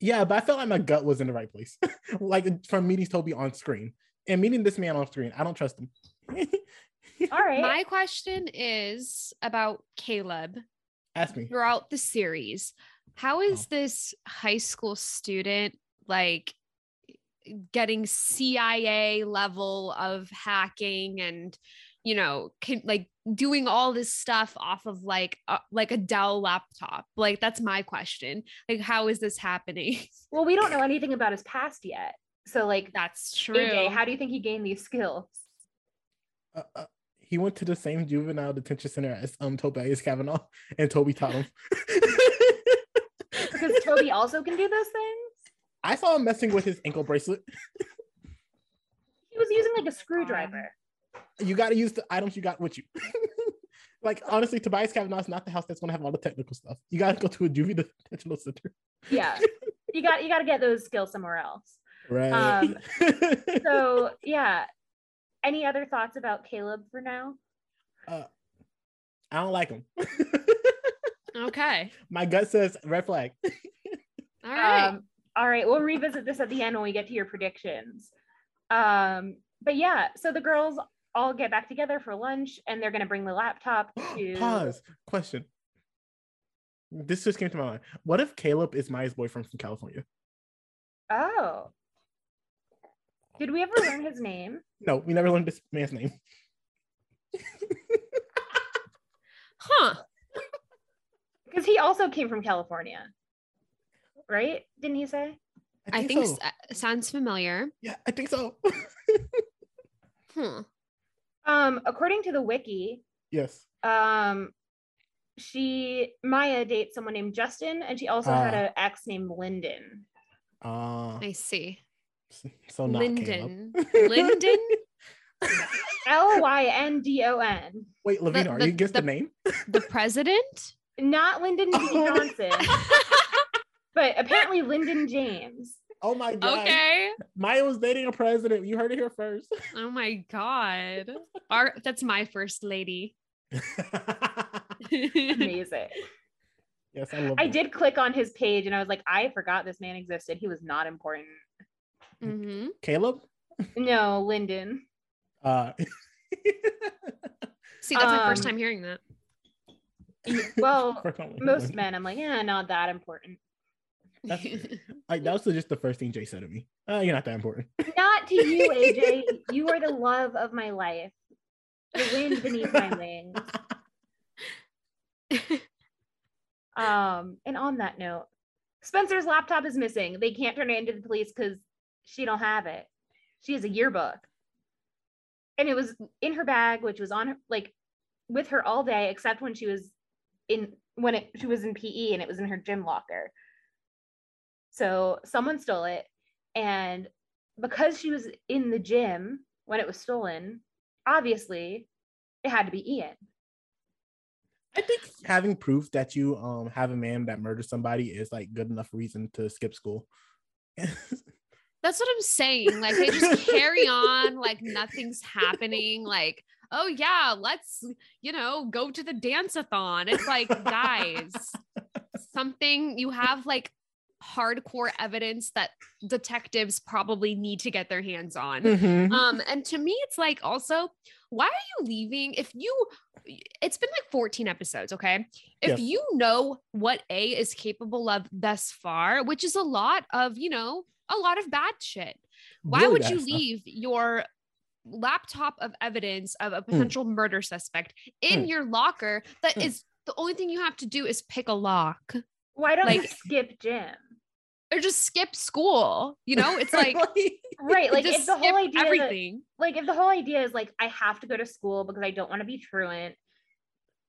yeah, but I felt like my gut was in the right place. like from meeting Toby on screen and meeting this man on screen. I don't trust him. All right. My question is about Caleb Ask me. throughout the series. How is Oh. this high school student like getting CIA level of hacking and you know can, like doing all this stuff off of like a, like a Dell laptop? Like that's my question. Like how is this happening? well, we don't know anything about his past yet. So like That's true. AJ, how do you think he gained these skills? Uh, uh, he went to the same juvenile detention center as um Tobias Cavanaugh, and Toby taught him. Because Toby also can do those things. I saw him messing with his ankle bracelet. He was using like a screwdriver. You got to use the items you got with you. like honestly, Tobias Cavanaugh is not the house that's going to have all the technical stuff. You got to go to a juvie detention center. Yeah. You got you got to get those skills somewhere else. Right. Um, So yeah. Any other thoughts about Caleb for now? I don't like him. Okay. My gut says red flag. All right. Um, all right, we'll revisit this at the end when we get to your predictions. Um, but yeah, so the girls all get back together for lunch and they're gonna bring the laptop to Pause. Question. This just came to my mind. What if Caleb is Maya's boyfriend from California? Oh. Did we ever learn his name? No, we never learned this man's name. huh. Because he also came from California. Right? Didn't he say? I think so. s- uh, sounds familiar. Yeah, I think so. Hmm. Um, according to the wiki, yes. um, she Maya dates someone named Justin, and she also had Ah. an ex named Lyndon. Uh, I see. so not Lyndon. Lyndon? L Y N D O N. Wait, Lovina, The- are the- you guess the, the- name? The president? Not Lyndon B. Oh. Johnson, but apparently Lyndon James. Oh my god. okay. Maya was dating a president. You heard it here first. Oh my god. Our that's my first lady. Amazing. yes, I love I that. did click on his page and I was like, I forgot this man existed. He was not important. hmm Caleb? No, Lyndon. Uh See, that's my first Um, time hearing that. Well, most men, I'm like, yeah, not that important. That's- Like that was just the first thing Jay said to me. Uh, you're not that important. Not to you, AJ. You are the love of my life. The wind beneath my wings. Um, and on that note, Spencer's laptop is missing. They can't turn it into the police because she don't have it. She has a yearbook. And it was in her bag, which was on her like with her all day, except when she was in when it she was in PE and it was in her gym locker. So someone stole it. And because she was in the gym when it was stolen, obviously it had to be Ian. I think having proof that you um have a man that murdered somebody is like good enough reason to skip school. That's what I'm saying. Like they just carry on like nothing's happening. Like, oh yeah, let's, you know, go to the dance-a-thon. It's like, guys, something you have like hardcore evidence that detectives probably need to get their hands on. Mhm. Um, and to me, it's like also, why are you leaving? If you, it's been like 14 episodes, okay? If Yes. you know what A is capable of thus far, which is a lot of, you know, a lot of bad shit, why Really would you stuff. leave your laptop of evidence of a potential murder suspect in Mm. your locker that Mm. is the only thing you have to do is pick a lock Why don't you skip gym? Or just skip school? You know, it's like, Right. Like if the whole idea that- like if the whole idea is like I have to go to school because I don't want to be truant,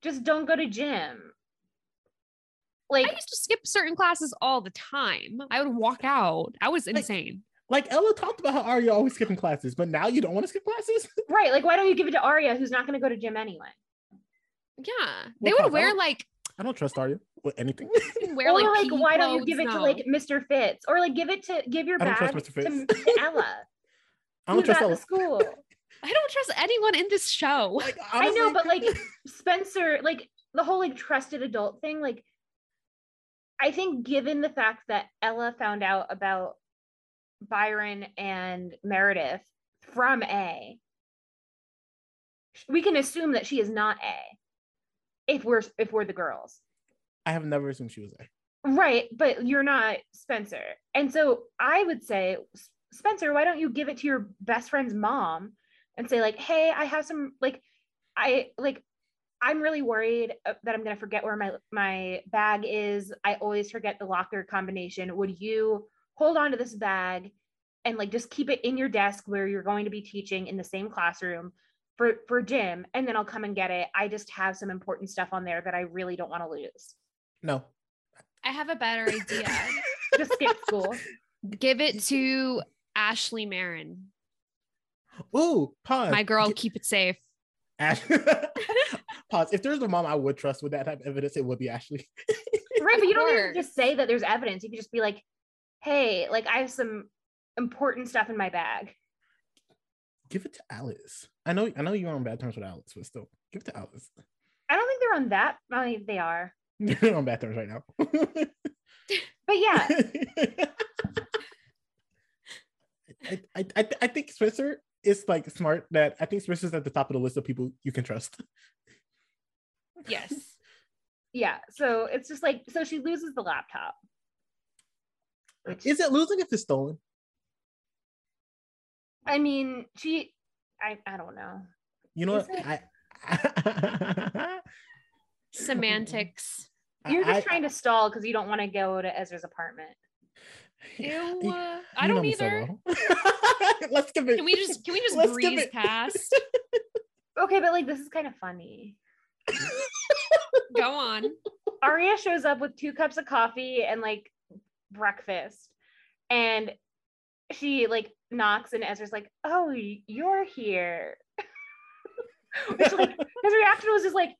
just don't go to gym. Like I used to skip certain classes all the time. I would walk out. I was insane. like Ella talked about how Aria always skipping classes, but now you don't want to skip classes. right, like why don't you give it to Aria who's not going to go to gym anyway? Yeah. They Well, would wear like I don't trust Aria with anything. wear or like, like, PE why don't you give it to like Mr. Fitz or like give it to give your I don't bag to, Mr. to Fitz. Ella I don't who's trust at the Ella. school. I don't trust anyone in this show. Like, I know, but like Spencer, like the whole like trusted adult thing, like I think given the fact that Ella found out about Byron and Meredith from A, we can assume that she is not A if we're if we're the girls. I have never assumed she was there. Right, but you're not Spencer. And so I would say, Spencer, why don't you give it to your best friend's mom and say like, "Hey, I have some like I like I'm really worried that I'm going to forget where my my bag is. I always forget the locker combination. Would you hold on to this bag and like just keep it in your desk where you're going to be teaching in the same classroom for for gym and then I'll come and get it. I just have some important stuff on there that I really don't want to lose." No. I have a better idea. Just skip school. give it to Ashley Marin. Ooh, pause. My girl, Gi- keep it safe. Ash- pause. If there's a mom I would trust with that type of evidence, it would be Ashley. right but you don't need to just say that there's evidence you can just be like hey like i have some important stuff in my bag Give it to Alice. I know. I know you're on bad terms with Alice, but still, give it to Alice. i don't think they're on that i mean they You're on bad terms right now. but yeah I, I, I, I think Spencer is like smart that I think Spencer's at the top of the list of people you can trust. Yes. yeah so it's just like so she loses the laptop which Is it losing if it's stolen? i mean she i i don't know You know Is what? it? I, Semantics. You're just I- trying to stall because you don't want to go to ezra's apartment Ew. Uh, I don't me so either. well. Let's give it. Can we just can we just Let's breeze past? okay but like this is kind of funny Go on. Aria shows up with two cups of coffee and like breakfast. And she like knocks and Ezra's like, "Oh, you're here." Which like his reaction was just like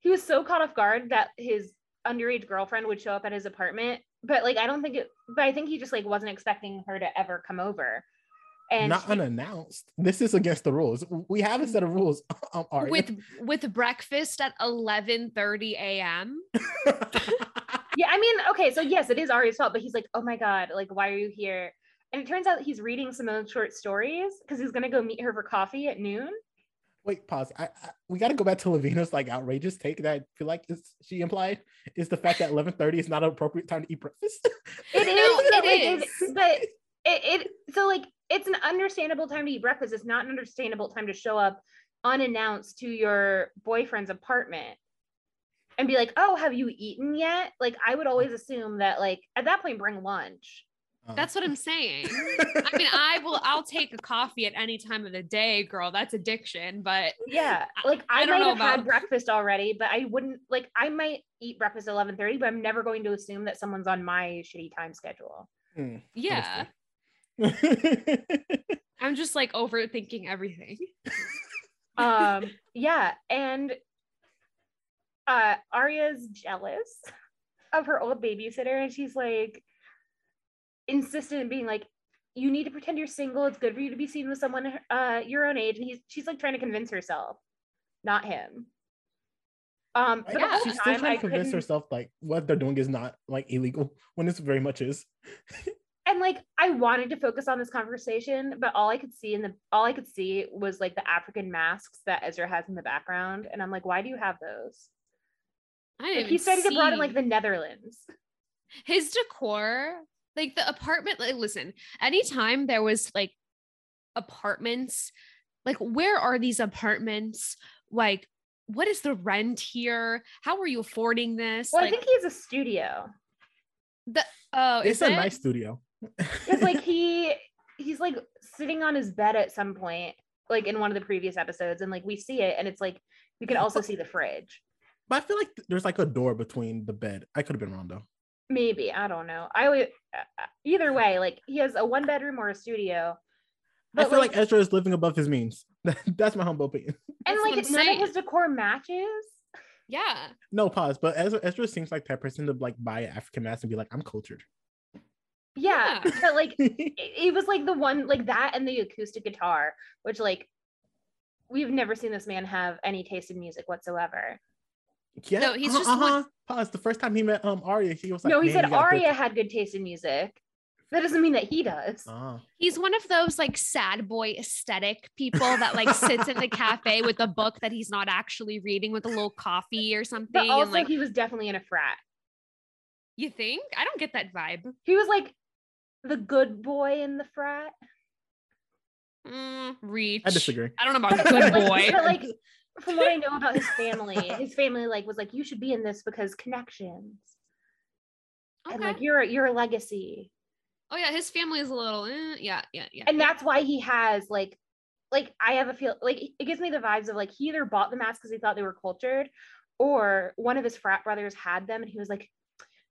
he was so caught off guard that his underage girlfriend would show up at his apartment, but like I don't think it but I think he just like wasn't expecting her to ever come over. And Not she- unannounced. This is against the rules. We have a set of rules. Um, Aria. With with breakfast at 11:30 a.m. Yeah, I mean, okay, so yes, it is Ari's fault, but he's like, oh my god, like, why are you here? And it turns out he's reading Simone's short stories because he's gonna go meet her for coffee at noon. Wait, pause. I, I we got to go back to Lovina's like outrageous take that I feel like is she implied is the fact that eleven thirty is not an appropriate time to eat breakfast. It is, it is. but it, it so like it's an understandable time to eat breakfast. It's not an understandable time to show up unannounced to your boyfriend's apartment and be like, oh, have you eaten yet? Like, I would always assume that, like, at that point, bring lunch. Um, That's what I'm saying. I mean, I will I'll take a coffee at any time of the day, girl. That's addiction, but Yeah, like I, I don't might know have had about- breakfast already, but I wouldn't like I might eat breakfast at eleven thirty, but I'm never going to assume that someone's on my shitty time schedule. Mm, yeah. I'm just like overthinking everything. Um, yeah, and uh Aria's jealous of her old babysitter, and she's like, insistent in being like, you need to pretend you're single. It's good for you to be seen with someone uh, your own age. And he's she's like trying to convince herself, not him. Um, but yeah, she's still trying I to convince couldn't- herself like what they're doing is not like illegal when this very much is. and like I wanted to focus on this conversation, but all I could see in the all I could see was like the African masks that Ezra has in the background, and I'm like, why do you have those? I didn't Like he studied even abroad in like the Netherlands. his decor like the apartment like listen anytime there was like apartments like where are these apartments like what is the rent here how are you affording this Well, I think he has a studio. the oh It's is a it? nice studio. Because like he he's like sitting on his bed at some point, like in one of the previous episodes, and like we see it, and it's like we can also see the fridge. but I feel like there's like a door between the bed. I could have been wrong though. Maybe I don't know. I would uh, either way. Like he has a one bedroom or a studio. I feel like, like, Ezra is living above his means. That's my humble opinion. and like what none saying. of his decor matches. yeah No pause, but Ezra, Ezra seems like that person to like buy an African mask and be like, I'm cultured. Yeah, Yeah. but like it, it was like the one like that and the acoustic guitar, which like we've never seen this man have any taste in music whatsoever. Yeah, No, he's uh, just uh-huh. pause. The first time he met um Aria, he was like, no, he said you got good-" Aria had good taste in music. That doesn't mean that he does. Ah. he's one of those like sad boy aesthetic people that like sits in the cafe with a book that he's not actually reading with a little coffee or something But also, and like he was definitely in a frat. you think i don't get that vibe He was like the good boy in the frat. Mm, reach I disagree. i don't know about good boy But like from what I know about his family, his family like was like, you should be in this because connections and like you're you're a legacy. Oh yeah, his family is a little eh, yeah, yeah, yeah. and that's why he has like like i have a feel like it gives me the vibes of like he either bought the masks because he thought they were cultured or one of his frat brothers had them and he was like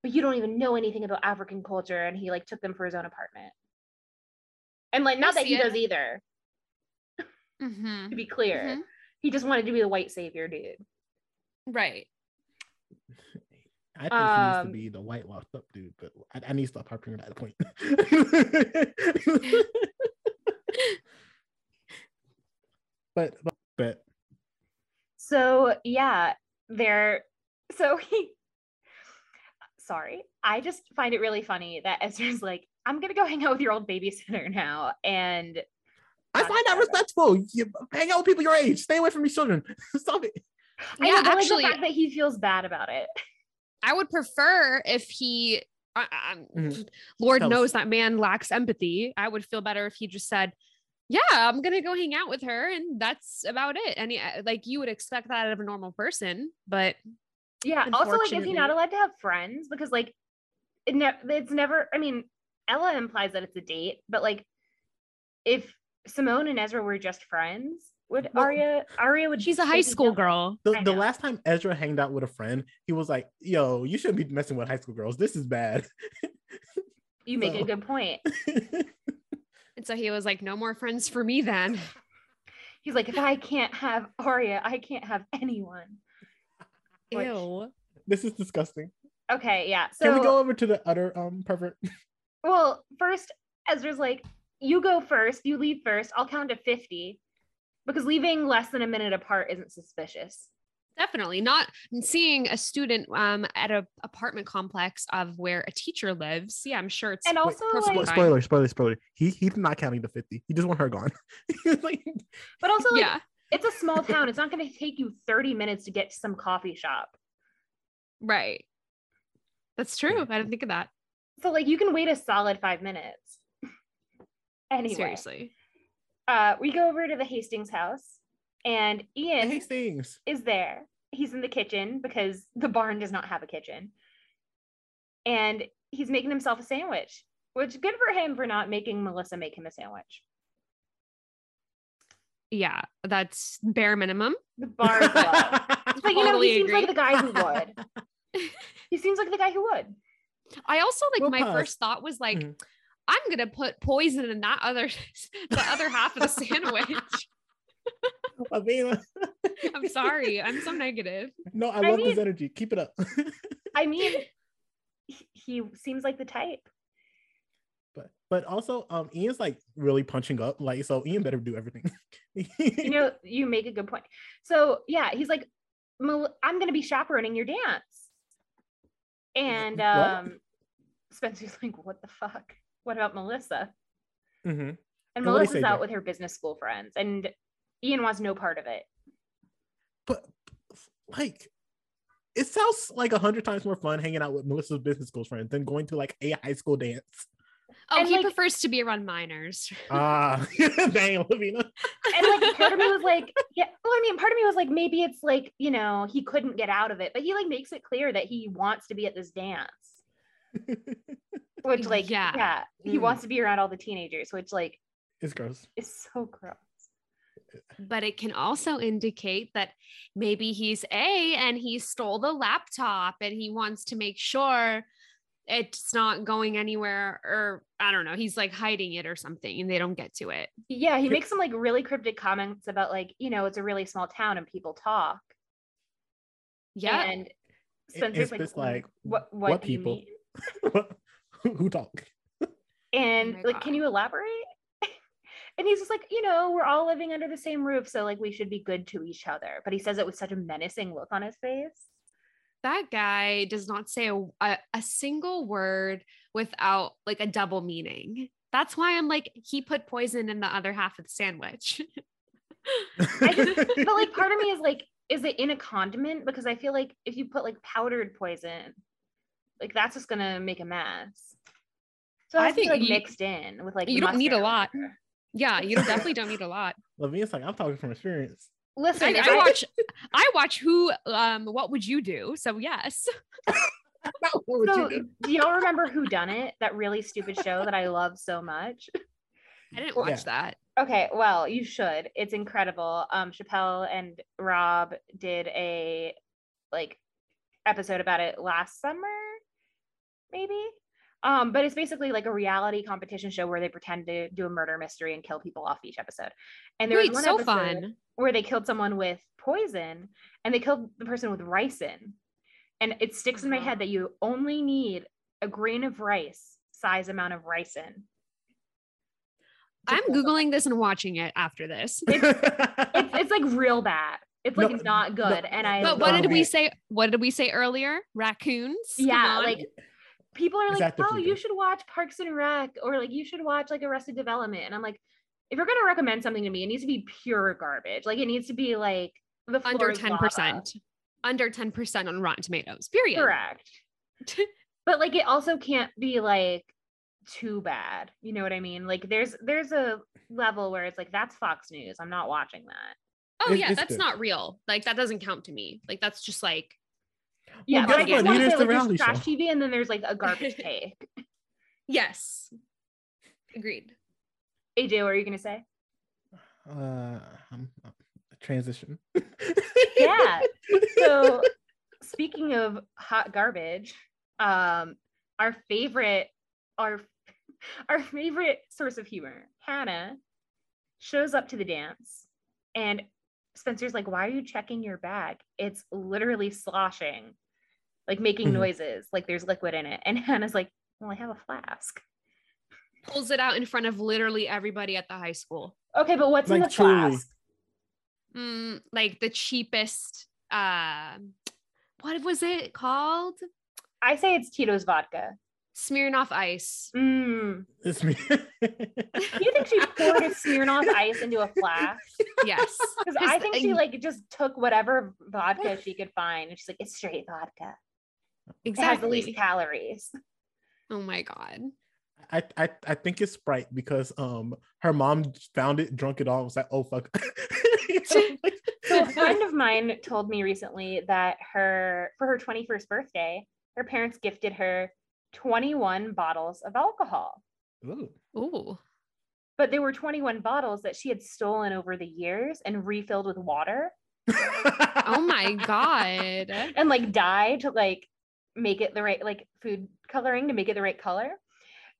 but you don't even know anything about african culture and he like took them for his own apartment and like not that he it. does either Mhm. to be clear Mhm. He just wanted to be the white savior dude Right. I think he needs Um, to be the white locked up dude, but I, I need to stop harping on that point. but, but but so yeah they're so he sorry i just find it really funny that ezra's like i'm gonna go hang out with your old babysitter now and I find that respectful. You hang out with people your age. Stay away from these children. Stop it. I Yeah, know, but, like, actually- the fact that he feels bad about it. I would prefer if he I, I- Mhm. Lord Tell knows that man lacks empathy. I would feel better if he just said, "Yeah, I'm going to go hang out with her and that's about it." And he, like you would expect that out of a normal person, but Yeah. Also, like, is he not allowed to have friends? Because like, it ne- it's never. I mean, Ella implies that it's a date, but like, if Simone and Ezra were just friends, would Well, Aria? Aria would. she's a high school down- girl. The, the last time Ezra hanged out with a friend, he was like, "Yo, you shouldn't be messing with high school girls. This is bad." You make So- a good point. And so he was like, "No more friends for me then." He's like, if I can't have Aria, I can't have anyone. Which- Ew. this is disgusting. Okay, yeah. So Can we go over to the other um pervert? Well, first, Ezra's like, you go first, you leave first, I'll count to 50 because leaving less than a minute apart isn't suspicious. Definitely not seeing a student um at an apartment complex of where a teacher lives. Yeah, I'm sure it's And also, perfectly like, fine. spoiler, spoiler, spoiler. He he's not counting the fifty. He just want her gone. Like, but also, like, yeah, it's a small town. It's not going to take you 30 minutes to get to some coffee shop. right. That's true. I didn't think of that. So, like, you can wait a solid five minutes. Anyway, Seriously. uh, we go over to the Hastings house, and Ian Hastings. is there. He's in the kitchen because the barn does not have a kitchen. And he's making himself a sandwich, which good for him for not making Melissa make him a sandwich. Yeah, that's bare minimum. The bar is low. But you know, Totally he seems like the guy who would. He seems like the guy who would. I also like We'll my pause. first thought was like, Mhm. I'm gonna put poison in that other the other half of the sandwich. I mean, I'm sorry. I'm so negative. no, I I love this energy. Keep it up. I mean, he, he seems like the type. But but also um Ian's like really punching up. Like so Ian better do everything. you know, you make a good point. So yeah, he's like, I'm gonna be chaperoning your dance. And um Spencer's like, what the fuck? What about Melissa? Mhm. And And Melissa's out Jay? with her business school friends, and Ian wants no part of it. But like it sounds like a hundred times more fun hanging out with Melissa's business school friends than going to like a high school dance. Oh, And, he like- prefers to be around minors. Ah, dang, Lovina. And like part of me was like, yeah, well, I mean, part of me was like, maybe it's like, you know, he couldn't get out of it, but he like makes it clear that he wants to be at this dance. Which like Yeah. yeah, he Mm. wants to be around all the teenagers, which like is gross. is so gross. but it can also indicate that maybe he's A and he stole the laptop and he wants to make sure it's not going anywhere or I don't know, he's like hiding it or something and they don't get to it. Yeah, he makes some like really cryptic comments about like, you know, it's a really small town and people talk. Yeah. And Spencer's it's like, just like, what what, what do you people? mean? who, who talk? And oh my like, can you elaborate? and he's just like, you know, we're all living under the same roof, so like we should be good to each other. But he says it with such a menacing look on his face. that guy does not say a, a, a single word without like a double meaning. That's why I'm like, he put poison in the other half of the sandwich. Just, but like part of me is like, is it in a condiment? Because I feel like if you put like powdered poison, like that's just gonna make a mess. So I I think think like you- mixed in with like you don't need a lot. whatever. yeah, you definitely don't need a lot. Lovina's like, I'm talking from experience. Listen, I, if I watch I watch who um what would you do? So yes. what would So, you do? do y'all remember Whodunnit? That really stupid show that I love so much. I didn't Yeah. watch that. Okay, well, you should. It's incredible. Um, Chappelle and Rob did a like episode about it last summer, maybe. Um, but it's basically like a reality competition show where they pretend to do a murder mystery and kill people off each episode. And there was one so episode fun. where they killed someone with poison and they killed the person with ricin. And it sticks in my Uh-huh. head that you only need a grain of rice size amount of ricin. I'm kill someone. googling this and watching it after this. It's, it's like real bad. It's like No, not good. no, and I But what did we say? What did we say earlier? Raccoons? Yeah, like people are Is like, that the oh, you should watch Parks and Rec or like you should watch like Arrested Development. And I'm like, if you're gonna recommend something to me, it needs to be pure garbage. Like it needs to be like the floor under 10%. lava. Under 10% on Rotten Tomatoes. Period. Correct. but like it also can't be like too bad. You know what I mean? Like there's there's a level where it's like that's Fox News. I'm not watching that. Oh It's- yeah, it's that's good. not real. Like that doesn't count to me. Like that's just like Yeah, guess but I what? just Neither want to say like there's trash show. TV and then there's like a garbage take. yes. Agreed. AJ, what are you gonna say? uh, I'm, uh, transition. Yeah. So speaking of hot garbage, um, our favorite, our our favorite source of humor, Hanna, shows up to the dance, and Spencer's like, "Why are you checking your bag? It's literally sloshing, like making Mhm. noises, like there's liquid in it." And Hanna's like, "Well, I have a flask." Pulls it out in front of literally everybody at the high school. Okay, but what's in the truly. flask? Mm, like the cheapest uh what was it called? I say it's Tito's vodka. Smirnoff ice. Mm. it's me. You think she poured a Smirnoff ice into a flask? Yes. Because I think she like just took whatever vodka she could find, and she's like, "It's straight vodka. It has the least Exactly. calories." Oh my god. I, I I think it's Sprite because um her mom found it, drunk it all, was like, oh fuck. So a friend of mine told me recently that her for her 21st birthday, her parents gifted her 21 bottles of alcohol. Ooh. Ooh. But there were 21 bottles that she had stolen over the years and refilled with water Oh my god. and like dye to like make it the right like food coloring to make it the right color.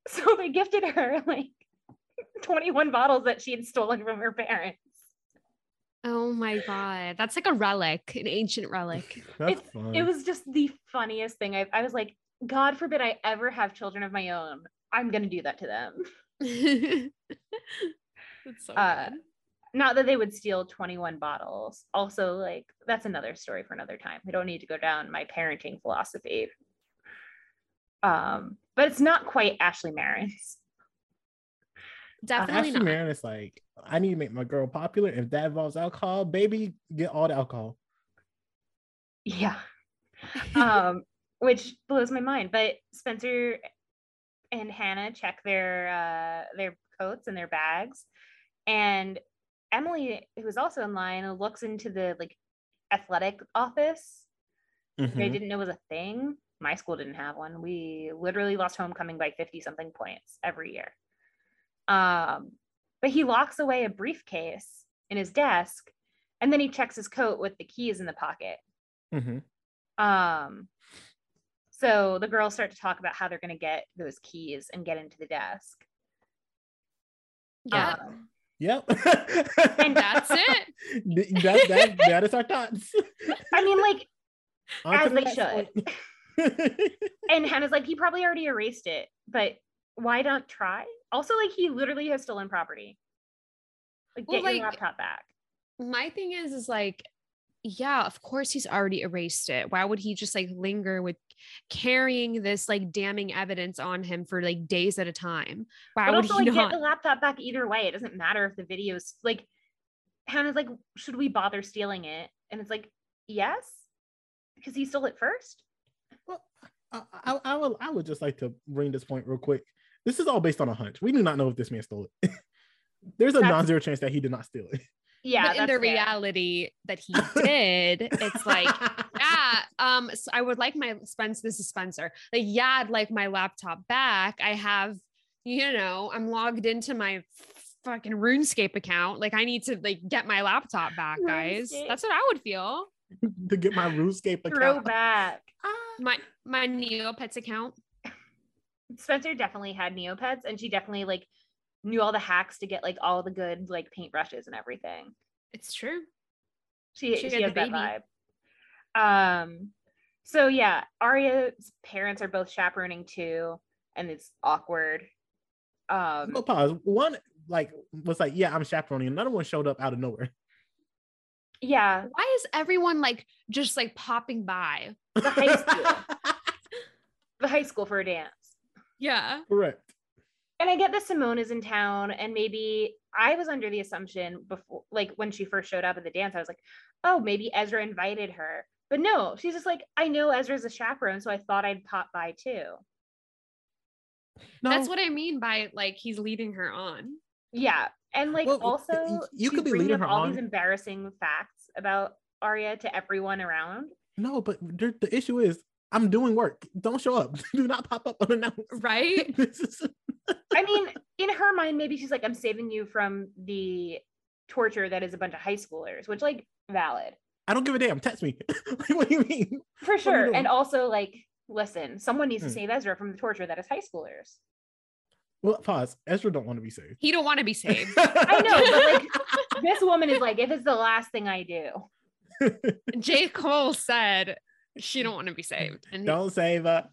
So they gifted her like 21 bottles that she had stolen from her parents. Oh my god. That's like a relic, an ancient relic. That's It's- fun. It was just the funniest thing. I, I was like, God forbid I ever have children of my own I'm gonna do that to them. That's so Uh, good. Not that they would steal 21 bottles. Also, like that's another story for another time. We don't need to go down my parenting philosophy. Um, but it's not quite Ashley Marin's. Definitely Ashley not. Marin is like, I need to make my girl popular. If that involves alcohol, baby, get all the alcohol. Yeah. um, which blows my mind. But Spencer and Hannah check their uh their coats and their bags. And Emily, who was also in line, looks into the like athletic office. I Mhm. didn't know was a thing. My school didn't have one. We literally lost homecoming by 50 something points every year. Um, but he locks away a briefcase in his desk and then he checks his coat with the keys in the pocket. Mhm. Um, so the girls start to talk about how they're going to get those keys and get into the desk. Yeah. Um, Yep. and that's it. that, that, that is our thoughts. I mean, like, On as the they should. and Hanna's like, he probably already erased it, but why not try? Also, like, he literally has stolen property. Like, Well, get your like- laptop back. My thing is, is like, yeah, of course he's already erased it. Why would he just like linger with carrying this like damning evidence on him for like days at a time? Why But would also, he like, not? get the laptop back either way. It doesn't matter if the video's like, Hanna's like, should we bother stealing it? And it's like, yes, because he stole it first. Well, I, I, I would I would just like to bring this point real quick. This is all based on a hunch. We do not know if this man stole it. There's a That's- non-zero chance that he did not steal it. Yeah, but in that's the fair. reality that he did, it's like, yeah, um, so I would like my Spence. This is Spencer. Like, yeah, I'd like my laptop back. I have, you know, I'm logged into my fucking RuneScape account. Like, I need to like get my laptop back, guys. RuneScape. That's what I would feel. to get my RuneScape account. Throwback. My my Neopets account. Spencer definitely had Neopets, and she definitely like knew all the hacks to get like all the good like paintbrushes and everything. It's true. She She she, has the that vibe. Um. So yeah, Aria's parents are both chaperoning too, and it's awkward. Um. No pause. One like was like, yeah, I'm chaperoning. Another one showed up out of nowhere. Yeah, Why is everyone like just like popping by? the high school, the high school for a dance. Yeah. Correct. And I get that Simone is in town, and maybe I was under the assumption before, like when she first showed up at the dance, I was like, oh, maybe Ezra invited her. But no, she's just like, I know Ezra's a chaperone, so I thought I'd pop by too. No, That's what I mean by like he's leading her on. Yeah, and like Well, also, you could be bringing leading up her all these embarrassing facts about Aria to everyone around. no, but the, the issue is I'm doing work. Don't show up. Do not pop up unannounced. Right? This is- I mean, in her mind, maybe she's like, I'm saving you from the torture that is a bunch of high schoolers, which like valid. I don't give a damn. Text me. Like, what do you mean? For sure. And also, like, listen, someone needs to Hmm. save Ezra from the torture that is high schoolers. Well, pause. Ezra don't want to be saved. He don't want to be saved. I know, but like, this woman is like, if it's the last thing I do, J. Cole said she don't want to be saved. And don't save her.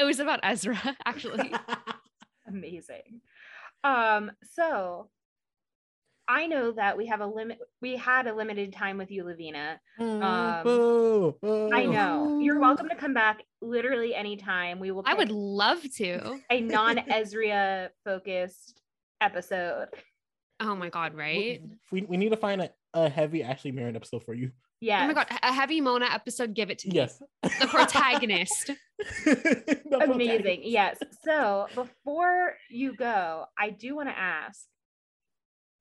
It was about Ezra, actually. amazing. Um, so I know that we have a limit, we had a limited time with you, Lovina. Um, Boo, boo. I know. You're welcome to come back literally anytime. We will I would love to. a non-Ezria focused episode. Oh my god, right? We, we need to find a, a heavy Ashley Marin episode for you. Yeah. Oh my god, a heavy Mona episode, give it to me. Yes. The protagonist. The Amazing. protagonist. Yes. So before you go, I do want to ask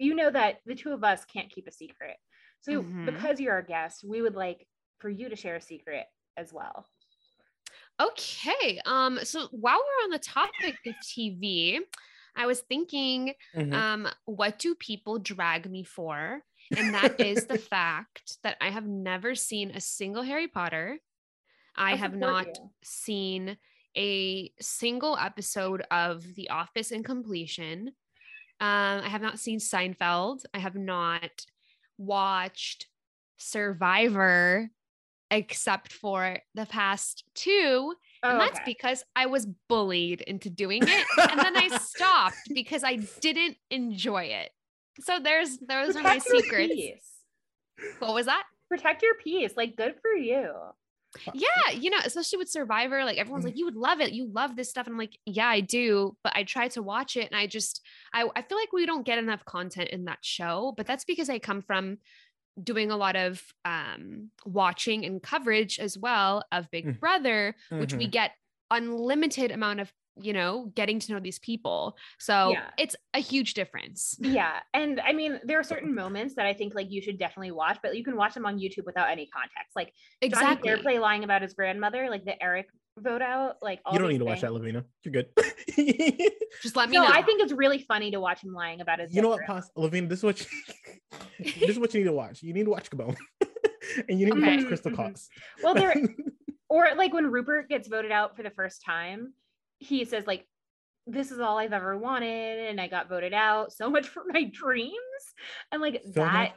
you know that the two of us can't keep a secret. So Mhm. because you're our guest, we would like for you to share a secret as well. Okay. Um, so while we're on the topic of TV, I was thinking, Mhm. um, what do people drag me for? And that is the fact that I have never seen a single Harry Potter. I have not you. seen a single episode of The Office in completion. Um, I have not seen Seinfeld. I have not watched Survivor except for the past two. Oh, and that's okay. because I was bullied into doing it. and then I stopped because I didn't enjoy it. So there's those are my Protect secrets. peace. What was that? Protect your peace. Like, good for you. Yeah, you know, especially with Survivor, like Mm. everyone's like, you would love it. You love this stuff. And I'm like, yeah, I do. But I try to watch it and I just, I, I feel like we don't get enough content in that show. But that's because I come from doing a lot of um, watching and coverage as well of Big Mm. Brother, which we Mhm. get unlimited amount of, you know, getting to know these people. So Yeah. it's a huge difference. Yeah. And I mean, there are certain moments that I think like you should definitely watch, but you can watch them on YouTube without any context. Like Johnny Exactly. Fairplay lying about his grandmother, like the Eric vote out, like all you don't need to watch that. Lovina. You're good. Just let me No, know. I think it's really funny to watch him lying about his you know what, grandma. Pas- Lovina? This is what you, this is what you need to watch. You need to watch Gabon, and you need to Okay. watch Crystal. Mm-hmm. Cox. Well, there or like when Rupert gets voted out for the first time, he says like this is all I've ever wanted and I got voted out. So much for my dreams. And like So that much-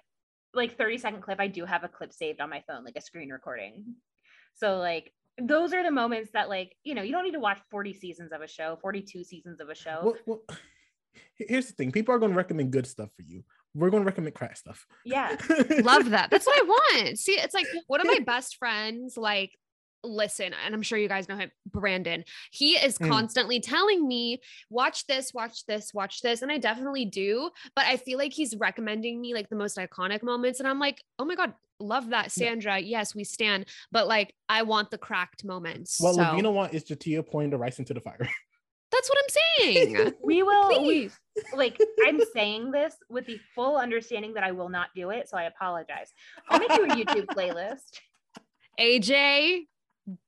like 30 second clip, I do have a clip saved on my phone, like a screen recording. So like those are the moments that like, you know, you don't need to watch 40 seasons of a show, 42 seasons of a show. well, well, here's the thing: people are going to recommend good stuff for you. We're going to recommend crap stuff. yeah. love that. That's what I want. See, it's like one of my best friends, like, listen, and I'm sure you guys know him, Brandon. He is Mm. constantly telling me, watch this, watch this, watch this. And I definitely do. But I feel like he's recommending me like the most iconic moments. And I'm like, oh my God, love that. Yeah. Sandra. Yes, we stand. But like, I want the cracked moments. What so Lovina want is Jatia pouring the rice into the fire. that's what I'm saying. We will we, like I'm saying this with the full understanding that I will not do it. So I apologize. I'll make you a YouTube playlist. AJ,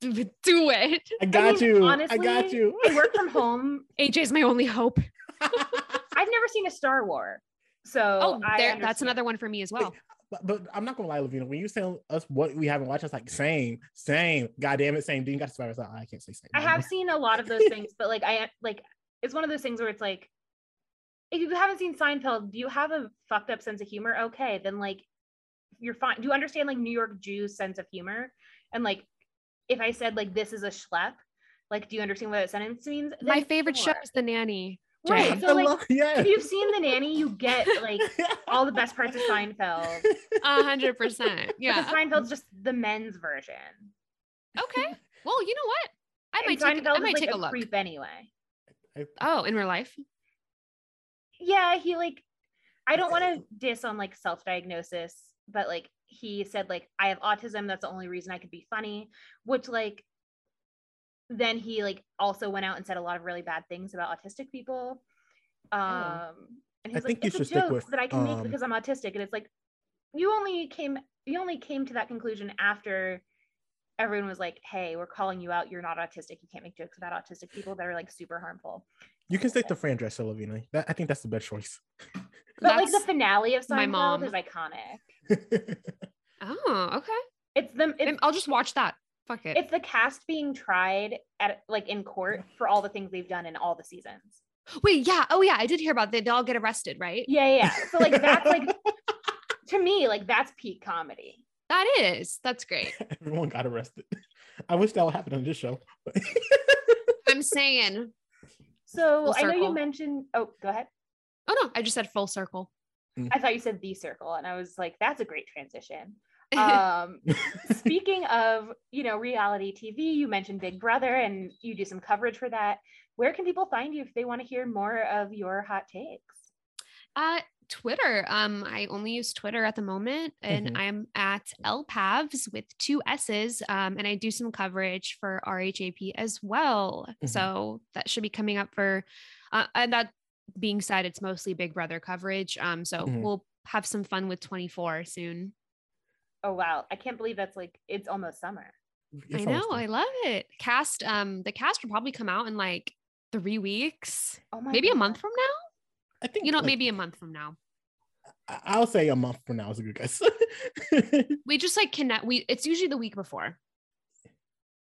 do do it. I got mean, you. I got you. I work from home. AJ's my only hope. I've never seen a Star War. So Oh, I there, that's another one for me as well. But, but I'm not gonna lie, Lovina. When you tell us what we haven't watched, I was like, same, same. God damn it, same. Then you got to survive. I, oh, I can't say same. I have seen a lot of those things, but like I like it's one of those things where it's like if you haven't seen Seinfeld, do you have a fucked up sense of humor? Okay, then like you're fine. Do you understand like New York Jews' sense of humor? And like if I said like this is a schlep, like do you understand what that sentence means? My Then favorite show is The Nanny. Right. Jay. So like love- yeah. if you've seen the nanny, you get like all the best parts of Seinfeld. A hundred percent. Yeah. Because Seinfeld's just the men's version. Okay. Well, you know what? I And might take, I might like, take a look. creep anyway. Oh, in real life. yeah he like i don't want to diss on like self-diagnosis but like he said like i have autism that's the only reason i could be funny which like then he like also went out and said a lot of really bad things about autistic people um and he's I like you it's a joke with, that i can make um, because i'm autistic and it's like you only came you only came to that conclusion after everyone was like hey we're calling you out you're not autistic you can't make jokes about autistic people that are like super harmful You can stick to Fran Drescher, Lovina. That, I think that's the best choice. but like the finale of my Seinfeld mom. is iconic Oh, okay. It's them. It's, I'll just watch that. Fuck it. it's the cast being tried at like in court for all the things they've done in all the seasons. Wait, yeah. Oh, yeah. I did hear about that. They all get arrested, right? Yeah, yeah. yeah. So like that's like to me like that's peak comedy. That is. That's great. Everyone got arrested. I wish that would happen on this show. I'm saying. So I know you mentioned. Oh, go ahead. Oh no, I just said full circle. I thought you said the circle, and I was like, that's a great transition. Um, speaking of you know reality TV, you mentioned Big Brother, and you do some coverage for that. Where can people find you if they want to hear more of your hot takes? Uh, Twitter. Um, I only use Twitter at the moment, and Mhm. I'm at LPAVs with two S's. Um, and I do some coverage for RHAP as well. Mhm. So that should be coming up for. Uh, and that being said, it's mostly Big Brother coverage. Um, so Mhm. we'll have some fun with 24 soon. Oh wow, I can't believe that's like it's almost summer. It's I know, I love it. Cast. Um, the cast will probably come out in like three weeks, Oh my maybe a month from now. I think You know, like, maybe a month from now. I- I'll say a month from now is a good guess. we just like connect we it's usually the week before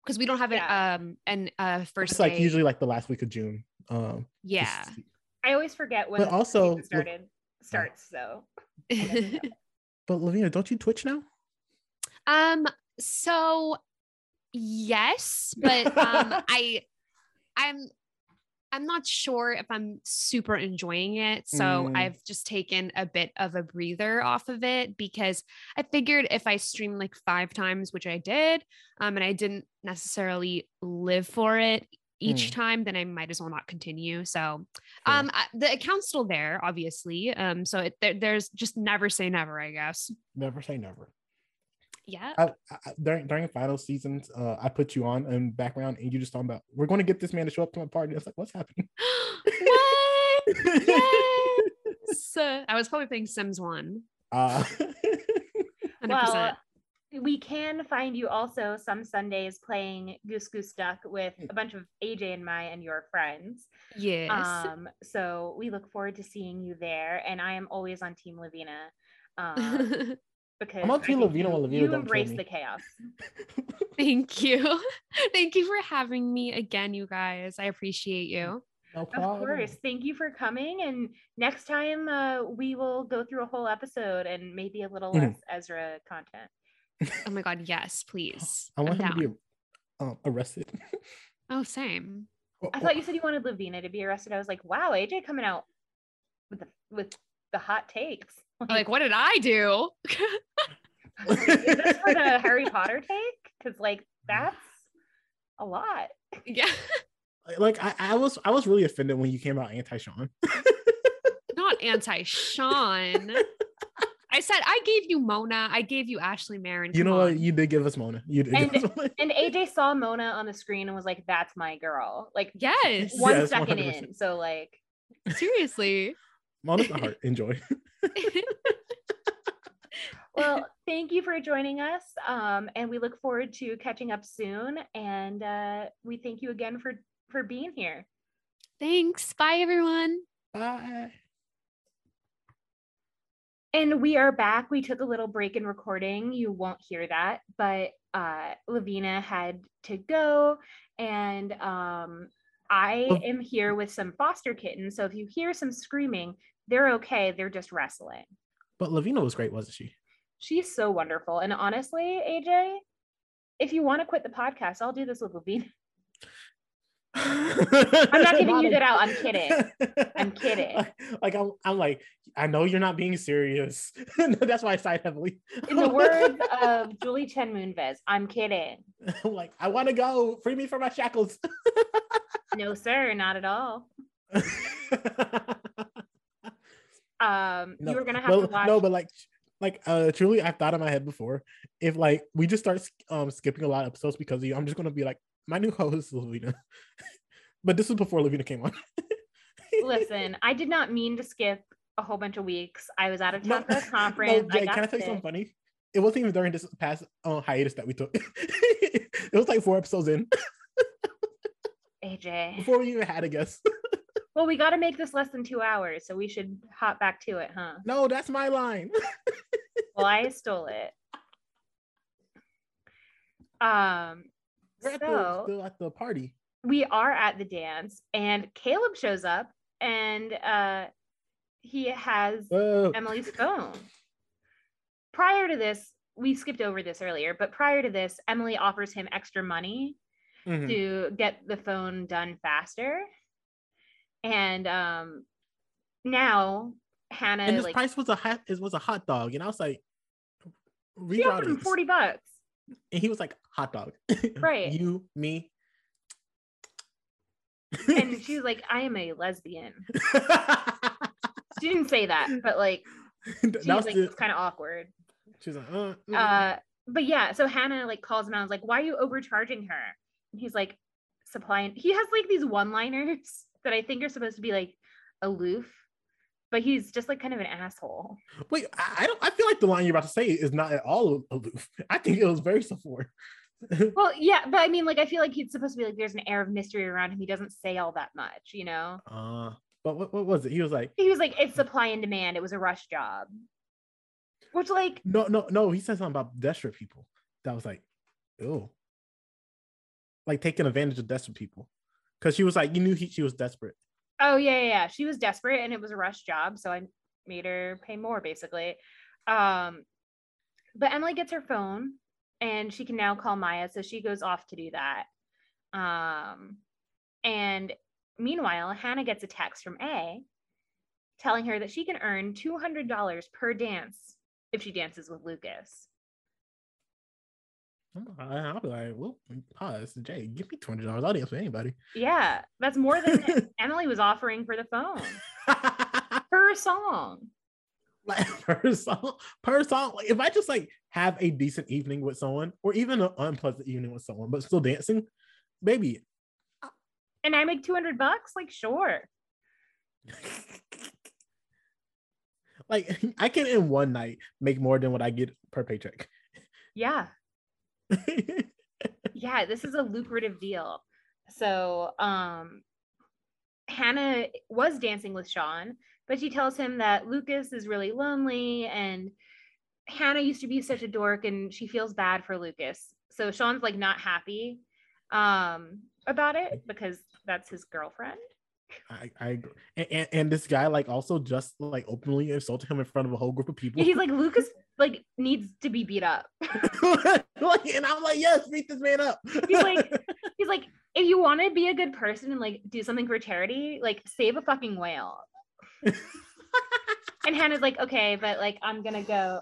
because we don't have Yeah. it um and uh first it's like usually like the last week of June. Um, yeah I always forget when But also, season started starts. So but Lovina, don't you Twitch now? um so yes, but um, I, I'm, I'm not sure if I'm super enjoying it. So Mm. I've just taken a bit of a breather off of it because I figured if I stream like five times, which I did, um, and I didn't necessarily live for it each Mm. time, then I might as well not continue. So Fair. um, I, the account's still there, obviously. Um, so it, there, there's just never say never, I guess. Never say never. Yeah. I, I, during during final seasons, uh, I put you on in background, and you just talking about we're going to get this man to show up to my party. It's like, what's happening? what? Yes. I was probably playing Sims One. uh, 100%. Well, we can find you also some Sundays playing Goose Goose Duck with a bunch of AJ and my and your friends. yes. Um, so we look forward to seeing you there. And I am always on Team Lovina. Um, because I'm on Team Lovina you, when Lovina you embrace the chaos. Thank you. Thank you for having me again, you guys. I appreciate you. no Of course. Thank you for coming. And next time uh, we will go through a whole episode and maybe a little Mhm. less Ezra content. Oh my God. Yes, please. I want I'm him to be um, arrested. Oh, same. I thought you said you wanted Lovina to be arrested. I was like, wow, AJ coming out with the with the hot takes. Like, what did I do? Is this for the Harry Potter take? Because like that's a lot. yeah. like I, I was I was really offended when you came out anti Sean. Not anti Sean. I said I gave you Mona. I gave you Ashley Marin. You Come know what? You did give us Mona. You did And- give us Mona. And AJ saw Mona on the screen and was like, "That's my girl." Like Yes. one second Yes, 100%. in. So like, Seriously. Mona's my heart. Enjoy. well, thank you for joining us. Um, and we look forward to catching up soon. And uh, we thank you again for for being here. Thanks. Bye, everyone. Bye. And we are back. We took a little break in recording. You won't hear that, but uh, Lovina had to go, and um, I am here with some foster kittens. So if you hear some screaming, they're okay. They're just wrestling. But Lovina was great, wasn't she? She's so wonderful. And honestly, AJ, if you want to quit the podcast, I'll do this with Lavina. I'm not giving you that out. I'm kidding. I'm kidding. Like, I'm, I'm like, I know you're not being serious. That's why I side heavily. In the words of Julie Chen Moonves, I'm kidding. I'm like, I want to go. Free me from my shackles. No, sir, not at all. Um, no, you were gonna have well, to watch. no, but like, like, uh, truly, I've thought in my head before. If like we just start um skipping a lot of episodes because of you, I'm just gonna be like, my new host is Lovina. but this was before Lovina came on. Listen, I did not mean to skip a whole bunch of weeks. I was out of No, town for a no, conference. Jay, I got can I tell you something funny? It wasn't even during this past uh, hiatus that we took. it was like four episodes in AJ. before we even had a guest. Well, we got to make this less than two hours, so we should hop back to it, huh? no, that's my line. Well, I stole it. Um, We're at the, so still at the party. we are at the dance, and Caleb shows up, and uh, he has Whoa. Emily's phone. Prior to this, we skipped over this earlier, but prior to this, Emily offers him extra money Mhm. to get the phone done faster. And um now Hanna And this like price was a hot it was a hot dog. And I was like, she offered him 40 bucks. And he was like, hot dog. Right. you, me. And she was like, I am a lesbian. She didn't say that, but like she was was like, the, it's kind of awkward. she was like, uh, mm. Uh but yeah, so Hanna like calls him out and is like, why are you overcharging her? And he's like, supplying he has like these one-liners that I think are supposed to be like aloof, but he's just like kind of an asshole. wait, I, don't I feel like the line you're about to say is not at all aloof. I think it was very support. Well, yeah, but I mean, like, I feel like he's supposed to be like, there's an air of mystery around him. He doesn't say all that much, you know? uh but what, what was it? He was like, He was like, it's supply and demand. It was a rush job. Which, like, no, no, no. He said something about desperate people. That was like, oh, like taking advantage of desperate people. Because she was like, you knew he, she was desperate. Oh, yeah, yeah, yeah. She was desperate and it was a rush job. So I made her pay more, basically. Um, but Emily gets her phone and she can now call Maya. So she goes off to do that. Um, and meanwhile, Hanna gets a text from A telling her that she can earn $200 per dance if she dances with Lucas. I'll be like, well, pause, Jay, give me twenty dollars. I'll dance with anybody. Yeah, that's more than Emily was offering for the phone per song. Like per song, per song. Like if I just like have a decent evening with someone, or even an unpleasant evening with someone, but still dancing, baby. And I make two hundred bucks. Like, sure. like I can in one night make more than what I get per paycheck. Yeah. Yeah, this is a lucrative deal. So, um, Hanna was dancing with Sean, but she tells him that Lucas is really lonely and Hanna used to be such a dork and she feels bad for Lucas. So Sean's like not happy um about it because that's his girlfriend. I, I agree. And, and, this guy like also just like openly insulted him in front of a whole group of people. He's like Lucas like needs to be beat up. like, and I'm like, yes, beat this man up. he's like, he's like, if you want to be a good person and like do something for charity, like save a fucking whale. and Hanna's like, okay, but like I'm gonna go,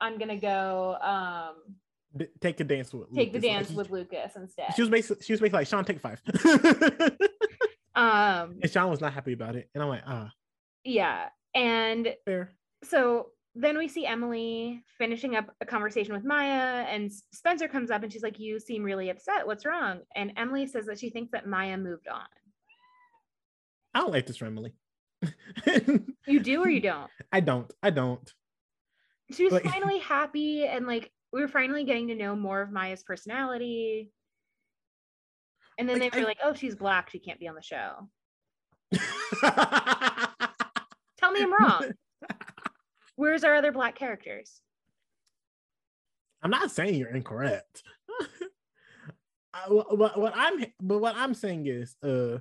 I'm gonna go um D- take a dance with take Lucas. the dance like, with Lucas instead. She was basically she was basically like Sean, take five. Um, and Sean was not happy about it, and I'm like, ah, yeah. And fair. So then we see Emily finishing up a conversation with Maya, and Spencer comes up and she's like, "You seem really upset. What's wrong?" And Emily says that she thinks that Maya moved on. I don't like this for Emily. you do or you don't? I don't. I don't. She was like, finally happy, and like we were finally getting to know more of Maya's personality. And then like, they were I, like, oh, she's black. She can't be on the show. Tell me I'm wrong. Where's our other black characters? I'm not saying you're incorrect. I, what, what I'm but what I'm saying is uh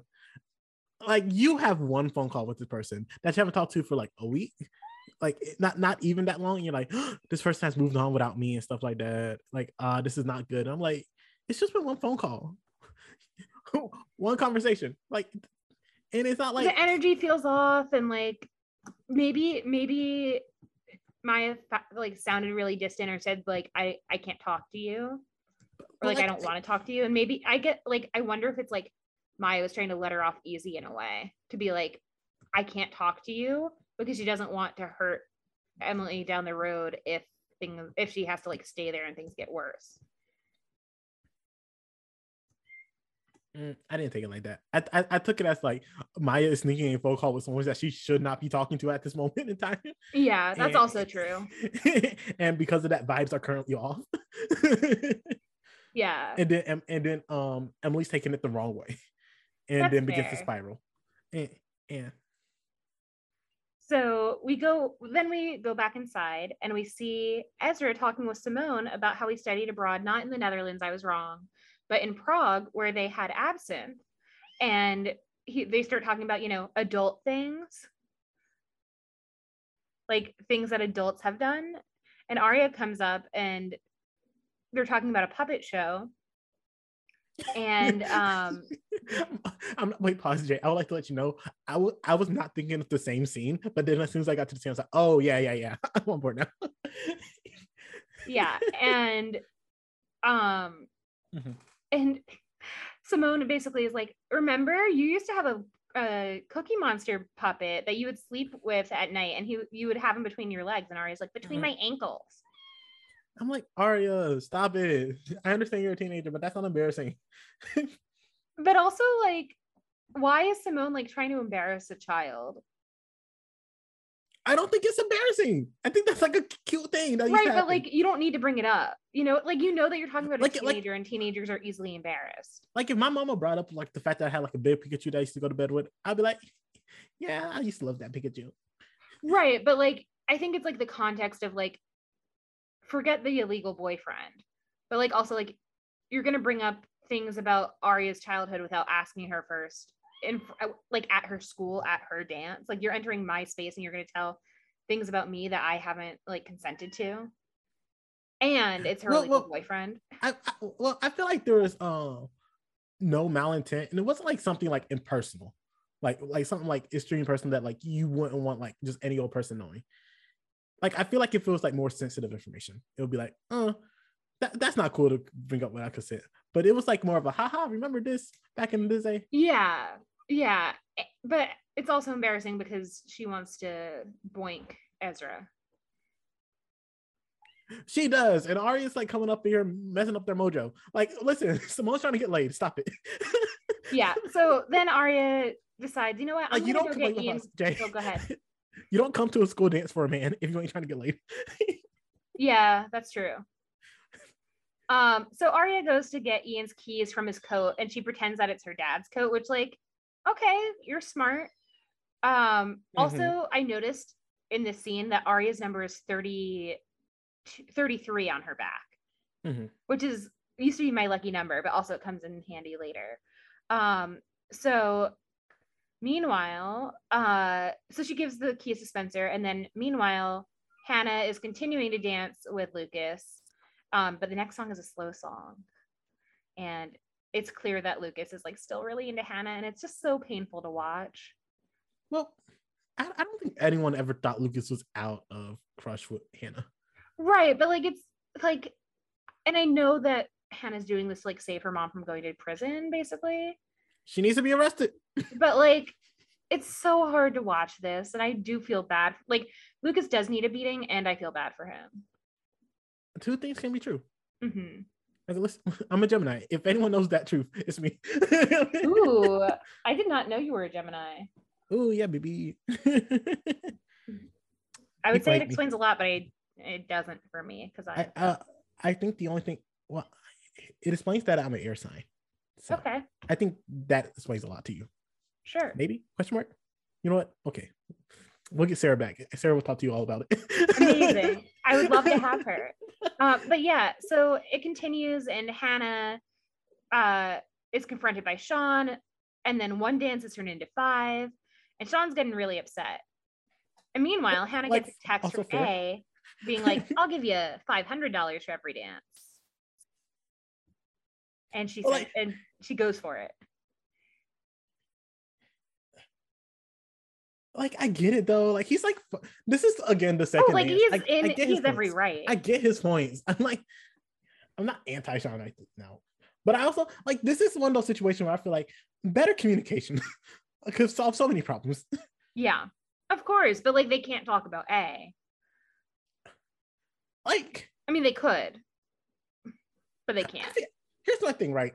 like you have one phone call with this person that you haven't talked to for like a week like not not even that long you're like oh, this person has moved on without me and stuff like that like uh this is not good i'm like it's just been one phone call one conversation. Like, and it's not like the energy feels off, and like maybe maybe Maya like sounded really distant or said like I I can't talk to you or like, like I don't want to talk to you, and maybe I get like I wonder if it's like Maya was trying to let her off easy in a way to be like I can't talk to you because she doesn't want to hurt Emily down the road if things if she has to like stay there and things get worse. Mm, I didn't take it like that. I, I, I took it as like Maya is sneaking a phone call with someone that she should not be talking to at this moment in time. Yeah, that's and, also true. and because of that, vibes are currently off. yeah. And then and, and then um Emily's taking it the wrong way, and that's then begins fair. to spiral. And, and so we go then we go back inside and we see Ezra talking with Simone about how he studied abroad, not in the Netherlands. I was wrong but in Prague, where they had absinthe, and he, they start talking about, you know, adult things, like things that adults have done. And Aria comes up and they're talking about a puppet show. And um I'm wait, pause, Jay. I would like to let you know I, w- I was not thinking of the same scene, but then as soon as I got to the scene, I was like, oh yeah, yeah, yeah. I'm on board now. yeah. And um mm-hmm and Simone basically is like, remember, you used to have a, a Cookie Monster puppet that you would sleep with at night, and he you would have him between your legs, and Aria's like, between mm-hmm. my ankles. I'm like, Aria, stop it. I understand you're a teenager, but that's not embarrassing. but also, like, why is Simone like trying to embarrass a child? I don't think it's embarrassing. I think that's like a cute thing. That right, but like you don't need to bring it up. You know, like you know that you're talking about like, a teenager, like, and teenagers are easily embarrassed. Like if my mama brought up like the fact that I had like a big Pikachu that I used to go to bed with, I'd be like, yeah, I used to love that Pikachu. Right, but like I think it's like the context of like forget the illegal boyfriend, but like also like you're gonna bring up things about Aria's childhood without asking her first in uh, like at her school at her dance like you're entering my space and you're going to tell things about me that i haven't like consented to and it's her Well, well- boyfriend. I, I well, I feel like there was um no malintent, and it wasn't like something like impersonal, like like something like extreme person that like you wouldn't want like just any old person knowing. Like I feel like if it was like more sensitive information, it would be like, uh, that, that's not cool to bring up without consent. But it was like more of a haha, remember this back in the day? Yeah, yeah, eh, but it's also embarrassing because she wants to boink Ezra. She does, and Aria's like coming up here messing up their mojo. Like, listen, Simone's trying to get laid. Stop it. Yeah. So then Aria decides, you know what? I'm like you don't go come, get wait, hold Jay. Oh, go ahead. You don't come to a school dance for a man if you ain't trying to get laid. Yeah, that's true. Um, so Aria goes to get Ian's keys from his coat and she pretends that it's her dad's coat, which like, okay, you're smart. Um, also I noticed in this scene that Aria's number is 30 33 on her back, Mhm. which is used to be my lucky number, but also it comes in handy later. Um, so meanwhile, uh, so she gives the keys to Spencer, and then meanwhile, Hannah is continuing to dance with Lucas. Um, but the next song is a slow song. And it's clear that Lucas is like still really into Hanna, and it's just so painful to watch. Well, I, I don't think anyone ever thought Lucas was out of crush with Hanna. Right, but like it's like and I know that Hanna's doing this to, like save her mom from going to prison, basically. She needs to be arrested. But like it's so hard to watch this, and I do feel bad. Like Lucas does need a beating, and I feel bad for him. Two things can be true. Mm-hmm. Hmm Like, listen, I'm a Gemini. If anyone knows that truth, it's me. Ooh, I did not know you were a Gemini. Ooh, yeah, baby. I would say it played me. explains a lot, but I, it doesn't for me because I, I uh, I think the only thing well, it explains that I'm an air sign. So okay, I think that explains a lot to you. sure. Maybe question mark. You know what? Okay, we'll get Sarah back. Sarah will talk to you all about it. Amazing. I would love to have her. Uh, but yeah, so it continues, and Hanna uh, is confronted by Sean, and then one dance is turned into five, and Sean's getting really upset. And meanwhile, Hanna Like, gets a text from fair. A being like, "I'll give you five hundred dollars for every dance," and she says, like- and she goes for it. Like I get it though. Like he's like, this is again the oh, second. Oh, like he's I- I in, get he's his every points. right. I get his points. I'm like, I'm not anti Sean. I think now, but I also like this is one of those situations where I feel like better communication could solve so many problems. yeah, of course, but like they can't talk about A. like, I mean, they could, but they can't. think- here's my thing, right?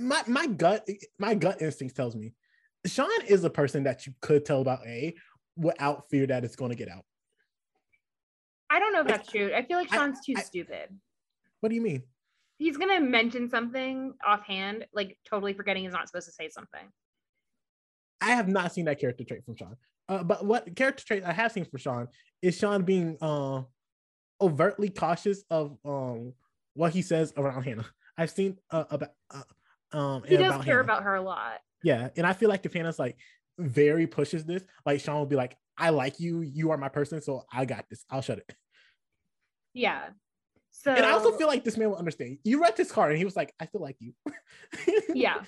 My my gut my gut instinct tells me Sean is a person that you could tell about A without fear that it's going to get out. I don't know if that's true. I feel like I- Sean's too I- stupid. What do you mean? He's gonna mention something offhand, like totally forgetting he's not supposed to say something. I have not seen that character trait from Sean. Uh, but what character trait I have seen from Sean is Sean being uh, overtly cautious of um, what he says around Hanna. I've seen uh, about uh, um, He does about care Hanna. about her a lot. Yeah, and I feel like Hanna's like very pushes this, like Sean will be like, "I like you, you are my person, so I got this. I'll shut it." Yeah. So And I also feel like this man will understand. You read his card, and he was like, "I still like you." yeah.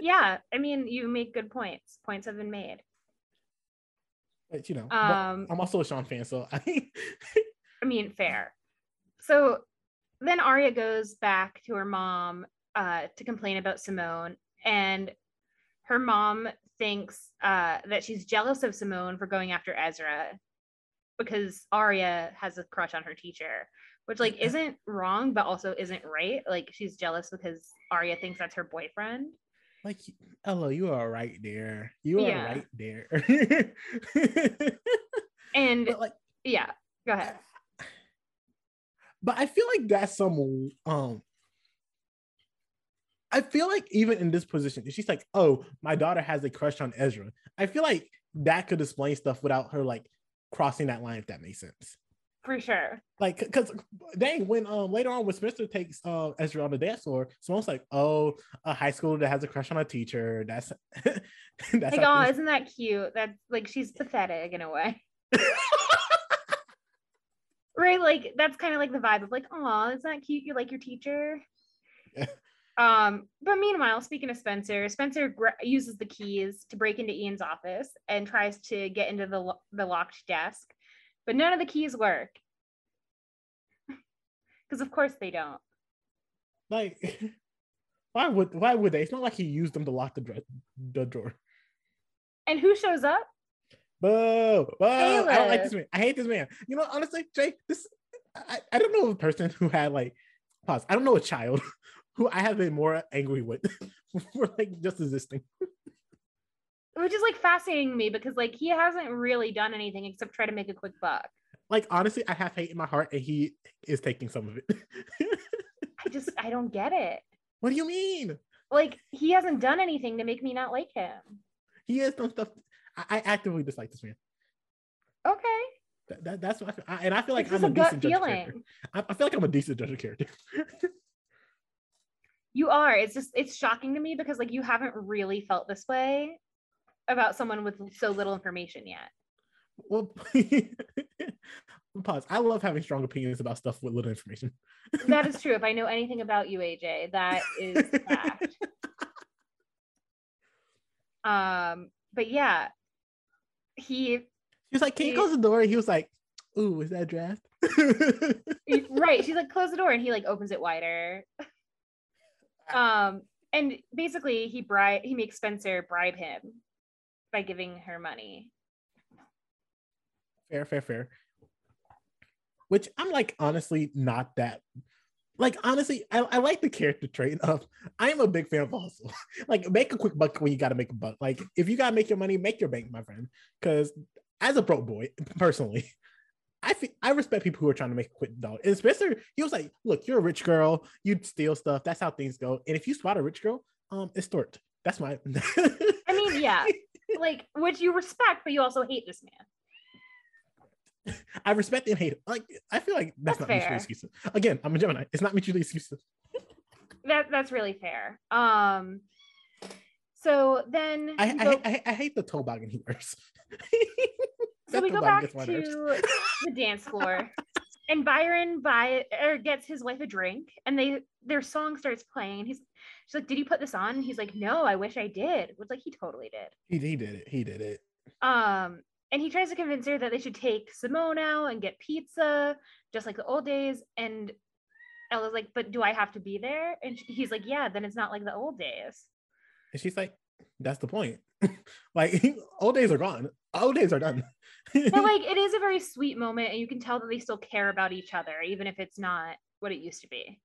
yeah. I mean, you make good points. Points have been made. but you know, Um I'm also a Sean fan, so I. I mean, fair. So then Aria goes back to her mom uh, to complain about Simone, and her mom thinks uh, that she's jealous of Simone for going after Ezra because Aria has a crush on her teacher, which like isn't wrong, but also isn't right. Like she's jealous because Aria thinks that's her boyfriend. Like, hello, you are right there. You are Yeah. right there. And but like, yeah, go ahead. but I feel like that's some um. I feel like even in this position, if she's like, "Oh, my daughter has a crush on Ezra," I feel like that could explain stuff without her like crossing that line. If that makes sense. For sure. Like, because dang, when um later on when Spencer takes uh Ezra on the dance floor, someone's like, "Oh, a high schooler that has a crush on a teacher." That's that's Like, oh, isn't that cute? That's like she's pathetic in a way. right? like that's kind of like the vibe of like, oh, isn't that cute? You're like your teacher. Yeah. Um, but meanwhile, speaking of Spencer, Spencer gra- uses the keys to break into Ian's office and tries to get into the lo- the locked desk, but none of the keys work. Because of course they don't. Like, why would why would they? It's not like he used them to lock the, dra- the drawer. And who shows up? Boo! Boo! I don't like this man. I hate this man. You know, honestly, Jay, this I, I don't know a person who had like pause. I don't know a child who I have been more angry with for like just existing. Which is like fascinating me because like he hasn't really done anything except try to make a quick buck. Like honestly, I have hate in my heart, and he is taking some of it. I just I don't get it. what do you mean? Like he hasn't done anything to make me not like him. He has done stuff. I, I actively dislike this man. Okay. That, that- that's what I feel. I, and I feel like It's I'm a, a gut decent judge of feeling. character. I, I feel like I'm a decent judge of character. You are. It's just it's shocking to me because like you haven't really felt this way about someone with so little information yet. well, pause. I love having strong opinions about stuff with little information. That is true. If I know anything about you, AJ, that is fact. Um, but yeah, he He was like, "Can you close the door?" He was like, "Ooh, is that draft?" right. She's like, close the door, and he like opens it wider. Um, and basically he bribe he makes Spencer bribe him by giving her money. fair, fair, fair. Which I'm like, honestly, not that. Like, honestly, I, I like the character trait of I am a big fan of hustle. like, make a quick buck when you got to make a buck. Like, if you got to make your money, make your bank, my friend. Because as a broke boy, personally, I feel, I respect people who are trying to make a quick dollar. And Spencer, he was like, "Look, you're a rich girl. You'd steal stuff. That's how things go. And if you spot a rich girl, um, it's Stort. That's my. I mean, yeah, like which you respect, but you also hate this man. I respect and hate. Like I feel like that's, That's not mutually exclusive. Again, I'm a Gemini. It's not mutually exclusive. That that's really fair. Um, so then I I, go- hate, I, I hate the toboggan he wears. so we go back to the dance floor and byron buy or gets his wife a drink and they their song starts playing he's she's like did you put this on and he's like no i wish i did which like he totally did He, he did it. He did it. um and he tries to convince her that they should take simone out and get pizza just like the old days and ella's like but do i have to be there and sh- he's like yeah then it's not like the old days And she's like, "That's the point. like old days are gone. Old days are done." But like it is a very sweet moment and you can tell that they still care about each other even if it's not what it used to be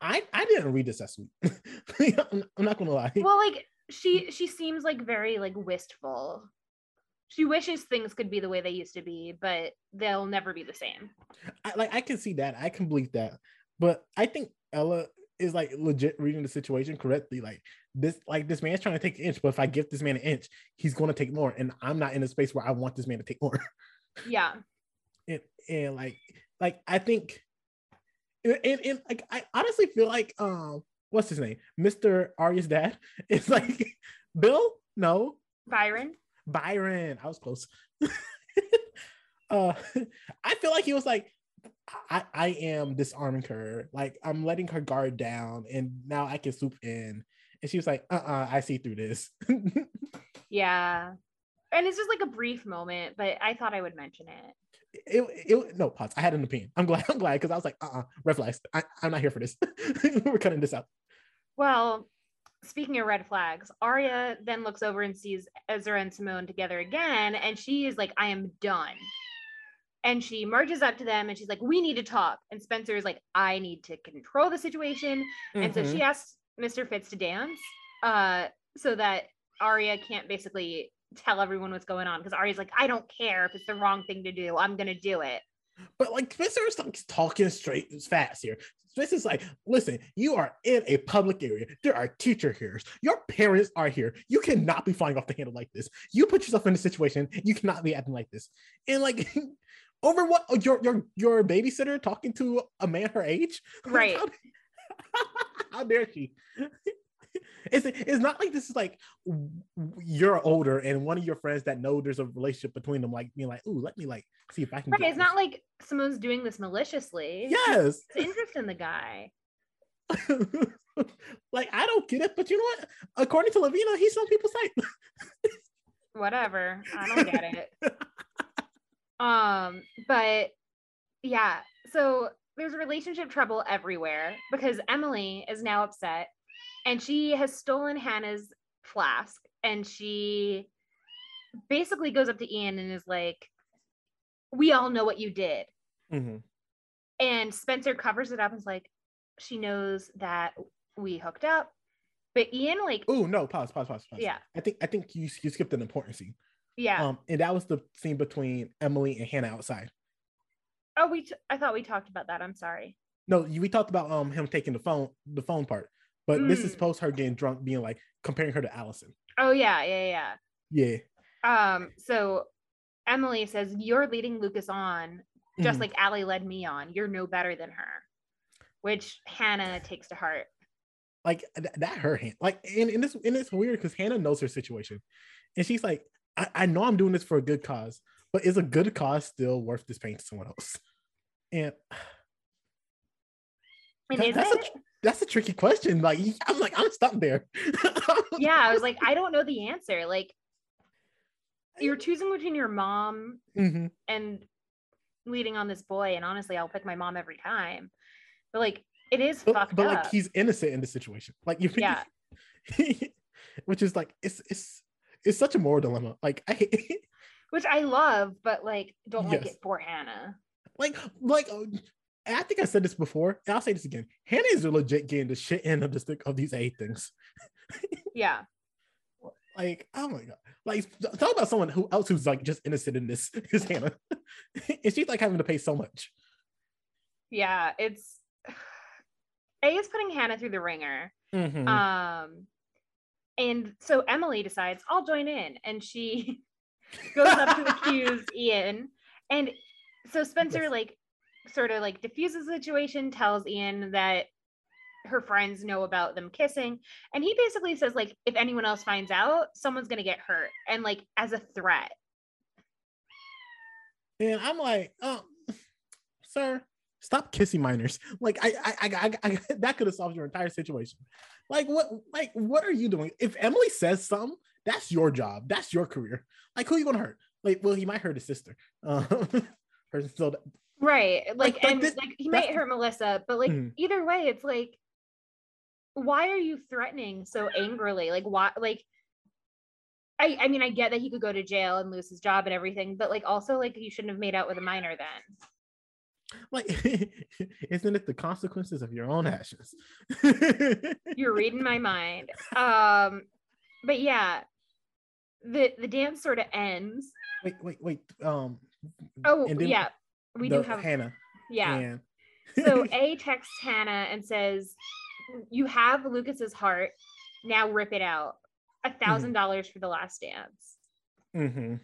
I, I didn't read this as sweet. I'm, I'm not gonna lie. well like she she seems like very like wistful she wishes things could be the way they used to be but they'll never be the same I, like I can see that. I can believe that. But I think Ella is like legit reading the situation correctly. Like this, like this man's trying to take an inch, but if I give this man an inch, he's gonna take more. And I'm not in a space where I want this man to take more. yeah and, and like like I think and, and, and, like I honestly feel like um what's his name? Mr. Aria's dad is like Bill? No, byron Byron. I was close. uh I feel like he was like I, I am disarming her. Like I'm letting her guard down and now I can swoop in. And she was like, uh-uh, I see through this. yeah and it's just like a brief moment but i thought i would mention it it, it no pause. I had an opinion. I'm glad. I'm glad because I was like, uh-uh, red flags. I, I'm not here for this. We're cutting this out. well speaking of red flags Aria then looks over and sees ezra and simone together again and she is like i am done and she marches up to them and she's like we need to talk and spencer is like i need to control the situation and so she asks mr fitz to dance uh so that Aria can't basically tell everyone what's going on because Aria's like I don't care if it's the wrong thing to do I'm gonna do it But like Spencer's like talking straight as fast here. Spencer's like, listen, you are in a public area. There are teacher here. Your parents are here. You cannot be flying off the handle like this. You put yourself in a situation. You cannot be acting like this. And like over what oh, your your your babysitter talking to a man her age? Right. how, dare she? it's it's not like this is like you're older and one of your friends that know there's a relationship between them, like being like, "Ooh, let me like see if I can." Right, it's this. not like someone's doing this maliciously. Yes, interest in the guy. like I don't get it, but you know what? According to Lovina, he's on people's side. Whatever, I don't get it. Um, but yeah, so there's relationship trouble everywhere because Emily is now upset and she has stolen Hanna's flask and she basically goes up to Ian and is like, We all know what you did. Mm-hmm. And Spencer covers it up and is like, She knows that we hooked up. But Ian, like, oh no, pause, pause, pause, pause. Yeah. I think I think you you skipped an important scene. Yeah. Um, and that was the scene between Emily and Hanna outside. Oh, we t- I thought we talked about that. I'm sorry. No, we talked about um him taking the phone the phone part. But mm. this is post her getting drunk, being like comparing her to Alison. Oh yeah, yeah, yeah. Yeah. Um, so Emily says, You're leading Lucas on just mm like Ali led me on. You're no better than her. Which Hanna takes to heart. Like th- that her hand. Like and, and this and it's weird because Hanna knows her situation. And she's like, I, I know I'm doing this for a good cause, but is a good cause still worth this pain to someone else? And and that, that's it? A, that's a tricky question. Like I'm like I'm stuck there. yeah, I was like, I don't know the answer. Like you're choosing between your mom mm-hmm. and leading on this boy, and honestly, I'll pick my mom every time. But like, it is but, fucked but up. like he's innocent in the situation. Like you, yeah. which is like it's it's it's such a moral dilemma. Like I, which I love, but like don't yes. like it for Hanna. Like like I think I said this before, and I'll say this again. Hanna is a legit getting the shit end of the stick of these eight things. yeah. Like, oh my god. Like talk about someone who else who's like just innocent in this is Hanna. and she's like having to pay so much. Yeah, it's A is putting Hanna through the ringer. Mm-hmm. Um and so Emily decides, I'll join in. And she goes up to accuse Ian. And so Spencer like sort of like diffuses the situation, tells Ian that her friends know about them kissing. And he basically says, like, if anyone else finds out, someone's gonna get hurt. And like as a threat. And I'm like, oh, sir, stop kissing minors. Like I I I, I, that could have solved your entire situation. Like what like what are you doing? If Emily says something, that's your job. That's your career. Like who are you gonna hurt? Like, well, he might hurt his sister. Uh, her so right like, like and this, like he might hurt melissa but like mm. either way it's like why are you threatening so angrily like why like I, I mean, I get that he could go to jail and lose his job and everything, but like also like you shouldn't have made out with a minor then. Like, isn't it the consequences of your own actions? You're reading my mind. Um, but yeah, the the dance sort of ends. Wait, wait, wait. Um. Oh yeah, we do have Hanna. Yeah. So A texts Hanna and says, "You have Lucas's heart. Now rip it out. A mm-hmm. thousand dollars for the last dance." Mm-hmm.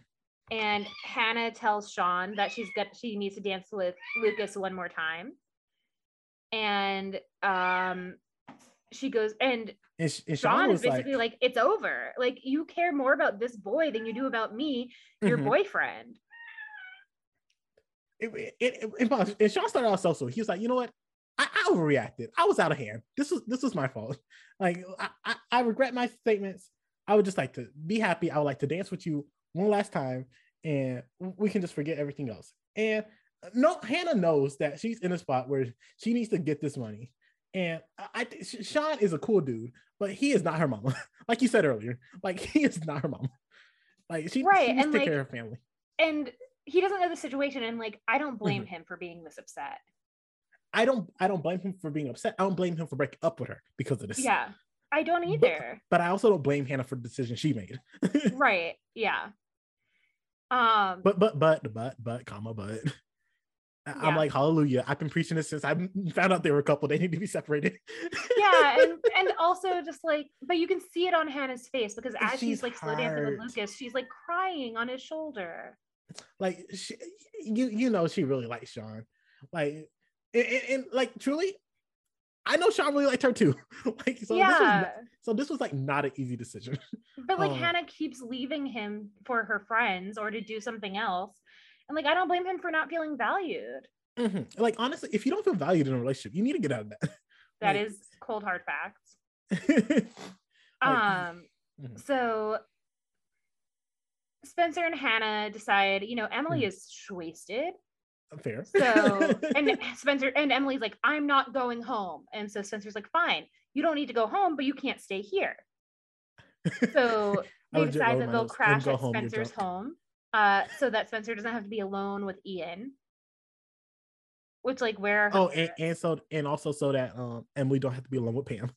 And Hanna tells Sean that she's got she needs to dance with Lucas one more time. And um, she goes and and Sean, is basically like, like, it's over. Like you care more about this boy than you do about me, your mm-hmm. boyfriend it, it, it, and Sean started out so so. He was like, you know what? I, I, overreacted. I was out of hand. This was this was my fault. Like I, I, I regret my statements. I would just like to be happy. I would like to dance with you one last time, and we can just forget everything else. And no, Hanna knows that she's in a spot where she needs to get this money. And I, I Sean is a cool dude, but he is not her mama. like you said earlier, like he is not her mama. Like she, right, she needs and to take like, care of her family. And he doesn't know the situation and like i don't blame mm-hmm. him for being this upset i don't i don't blame him for being upset i don't blame him for breaking up with her because of this yeah i don't either but, but i also don't blame hannah for the decision she made right yeah um but but but but but comma but I'm yeah. like, hallelujah. I've been preaching this since I found out they were a couple. They need to be separated. yeah. And, and also just like, but you can see it on Hanna's face because as she's, she's like slow dancing with Lucas, she's like crying on his shoulder like she, you you know she really likes Sean, like and, and, and like truly, I know Sean really liked her too. like so yeah. this was not, so this was like not an easy decision. But like Um, Hanna keeps leaving him for her friends or to do something else. And like I don't blame him for not feeling valued. Mhm. Like honestly, if you don't feel valued in a relationship, you need to get out of that. That Like- is cold hard facts. Um mhm. so Spencer and Hanna decide, you know, Emily Mhm. is wasted. Fair. So and Spencer and Emily's like, I'm not going home. And so Spencer's like, fine, you don't need to go home, but you can't stay here. So they decide that they'll crash at home, Spencer's home, uh, so that Spencer doesn't have to be alone with Ian. Which, like, where? oh, and, and so and also so that um Emily don't have to be alone with Pam.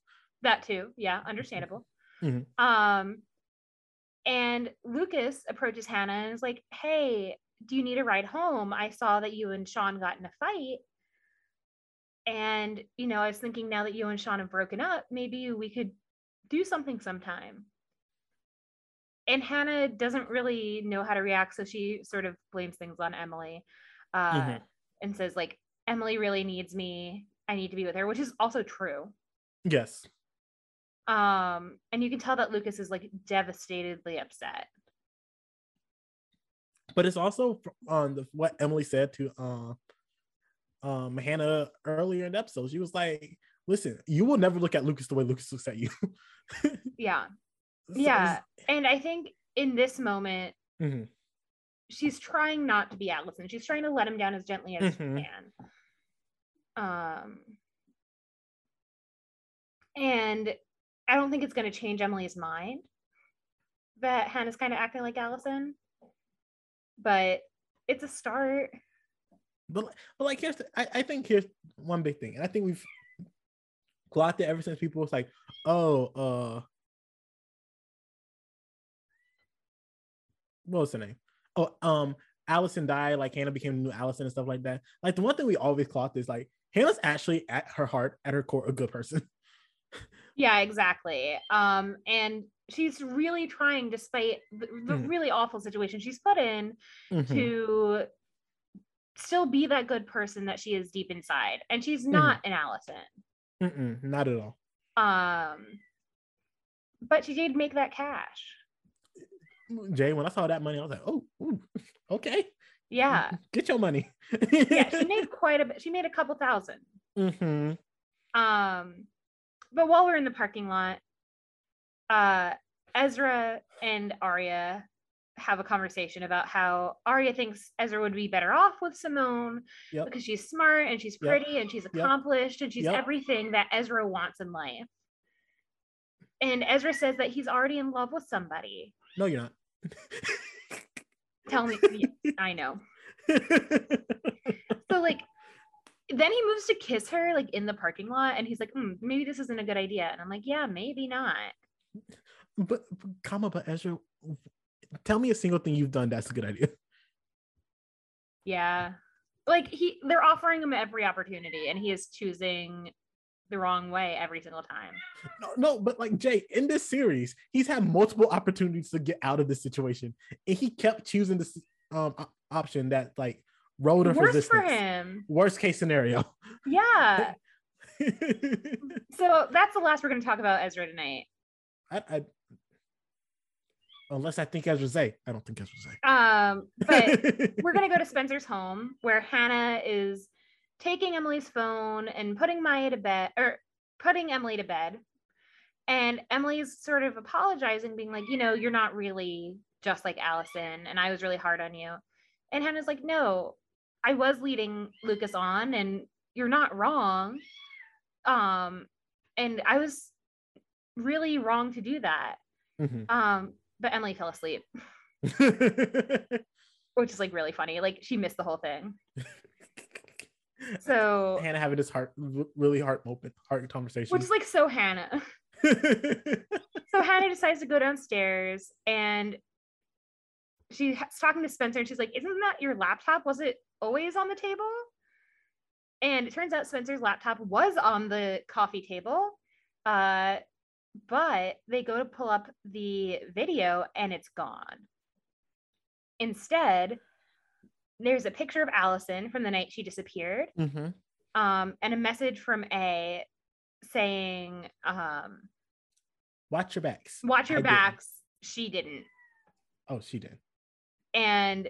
that too, yeah, understandable. Mhm. Um, and Lucas approaches Hanna and is like, "Hey, do you need a ride home? I saw that you and Sean got in a fight." And, you know, I was thinking now that you and Sean have broken up, maybe we could do something sometime. And Hanna doesn't really know how to react. So she sort of blames things on Emily uh, Mhm. and says, like, Emily really needs me. I need to be with her, which is also true. Yes. Um, and you can tell that Lucas is like devastatedly upset. But it's also on the, what Emily said to uh, um Hanna earlier in the episode. She was like, "Listen, you will never look at Lucas the way Lucas looks at you." Yeah. So Yeah. And I think in this moment, Mhm. she's trying not to be Alison. She's trying to let him down as gently as Mhm. she can. Um, and I don't think it's going to change Emily's mind that Hanna's kind of acting like Alison, but it's a start. But but like here's the, I, I think here's one big thing, and I think we've clocked it ever since people was like, oh, uh, what was her name? Oh, um, Alison died, like Hanna became the new Alison and stuff like that. Like the one thing we always clocked is like Hanna's actually at her heart, at her core, a good person. Yeah, exactly. Um, and she's really trying, despite the, the Mhm. really awful situation she's put in, Mhm. to still be that good person that she is deep inside. And she's Mm-hmm. not an Alison. Mm-mm, not at all. Um, but she did make that cash. Jay, when I saw that money, I was like, oh, ooh, okay, Yeah. get your money. Yeah, she made quite a bit. She made a couple thousand. hmm Um, but while we're in the parking lot, uh, Ezra and Aria have a conversation about how Aria thinks Ezra would be better off with Simone Yep. because she's smart and she's Yep. pretty and she's accomplished and she's Yep. everything that Ezra wants in life. And Ezra says that he's already in love with somebody. No, you're not. Tell me, I know. So like then he moves to kiss her like in the parking lot and he's like, "Hmm, maybe this isn't a good idea. And I'm like, yeah, maybe not. But, but comma, but Ezra, tell me a single thing you've done that's a good idea. Yeah. Like he they're offering him every opportunity and he is choosing the wrong way every single time. No, no, but like Jay, in this series, he's had multiple opportunities to get out of this situation, and he kept choosing this um option that like road of Worse resistance. for him. Worst case scenario. Yeah. So that's the last we're gonna talk about Ezra tonight. I, I, unless I think Ezra Zay, I don't think Ezra Zay. Um, but we're gonna go to Spencer's home where Hanna is taking Emily's phone and putting Maya to bed or putting Emily to bed. And Emily's sort of apologizing, being like, you know, you're not really just like Alison, and I was really hard on you. And Hanna's like, no, I was leading Lucas on, and you're not wrong. Um, and I was really wrong to do that. Mhm. Um, but Emily fell asleep, which is like really funny. Like she missed the whole thing. So Hanna having this heart, really heart open, heart conversation. which is like so Hanna. So Hanna decides to go downstairs and she's talking to Spencer and she's like, Isn't that your laptop? Was it always on the table? And it turns out Spencer's laptop was on the coffee table. Uh, but they go to pull up the video and it's gone. Instead, there's a picture of Alison from the night she disappeared Mhm. um, and a message from A saying, um, Watch your backs. watch your I didn't. backs. She didn't. Oh, she did. And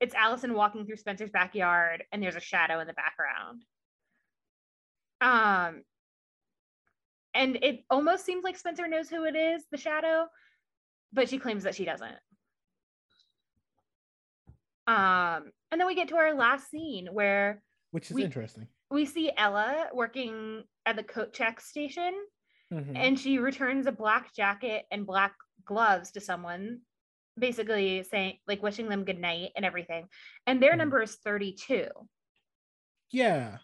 it's Alison walking through Spencer's backyard and there's a shadow in the background. Um and it almost seems like Spencer knows who it is, the shadow, but she claims that she doesn't. Um and then we get to our last scene where Which is We- interesting. we see Ella working at the coat check station Mhm. and she returns a black jacket and black gloves to someone basically saying like wishing them good night and everything and their Mhm. number is 32 yeah.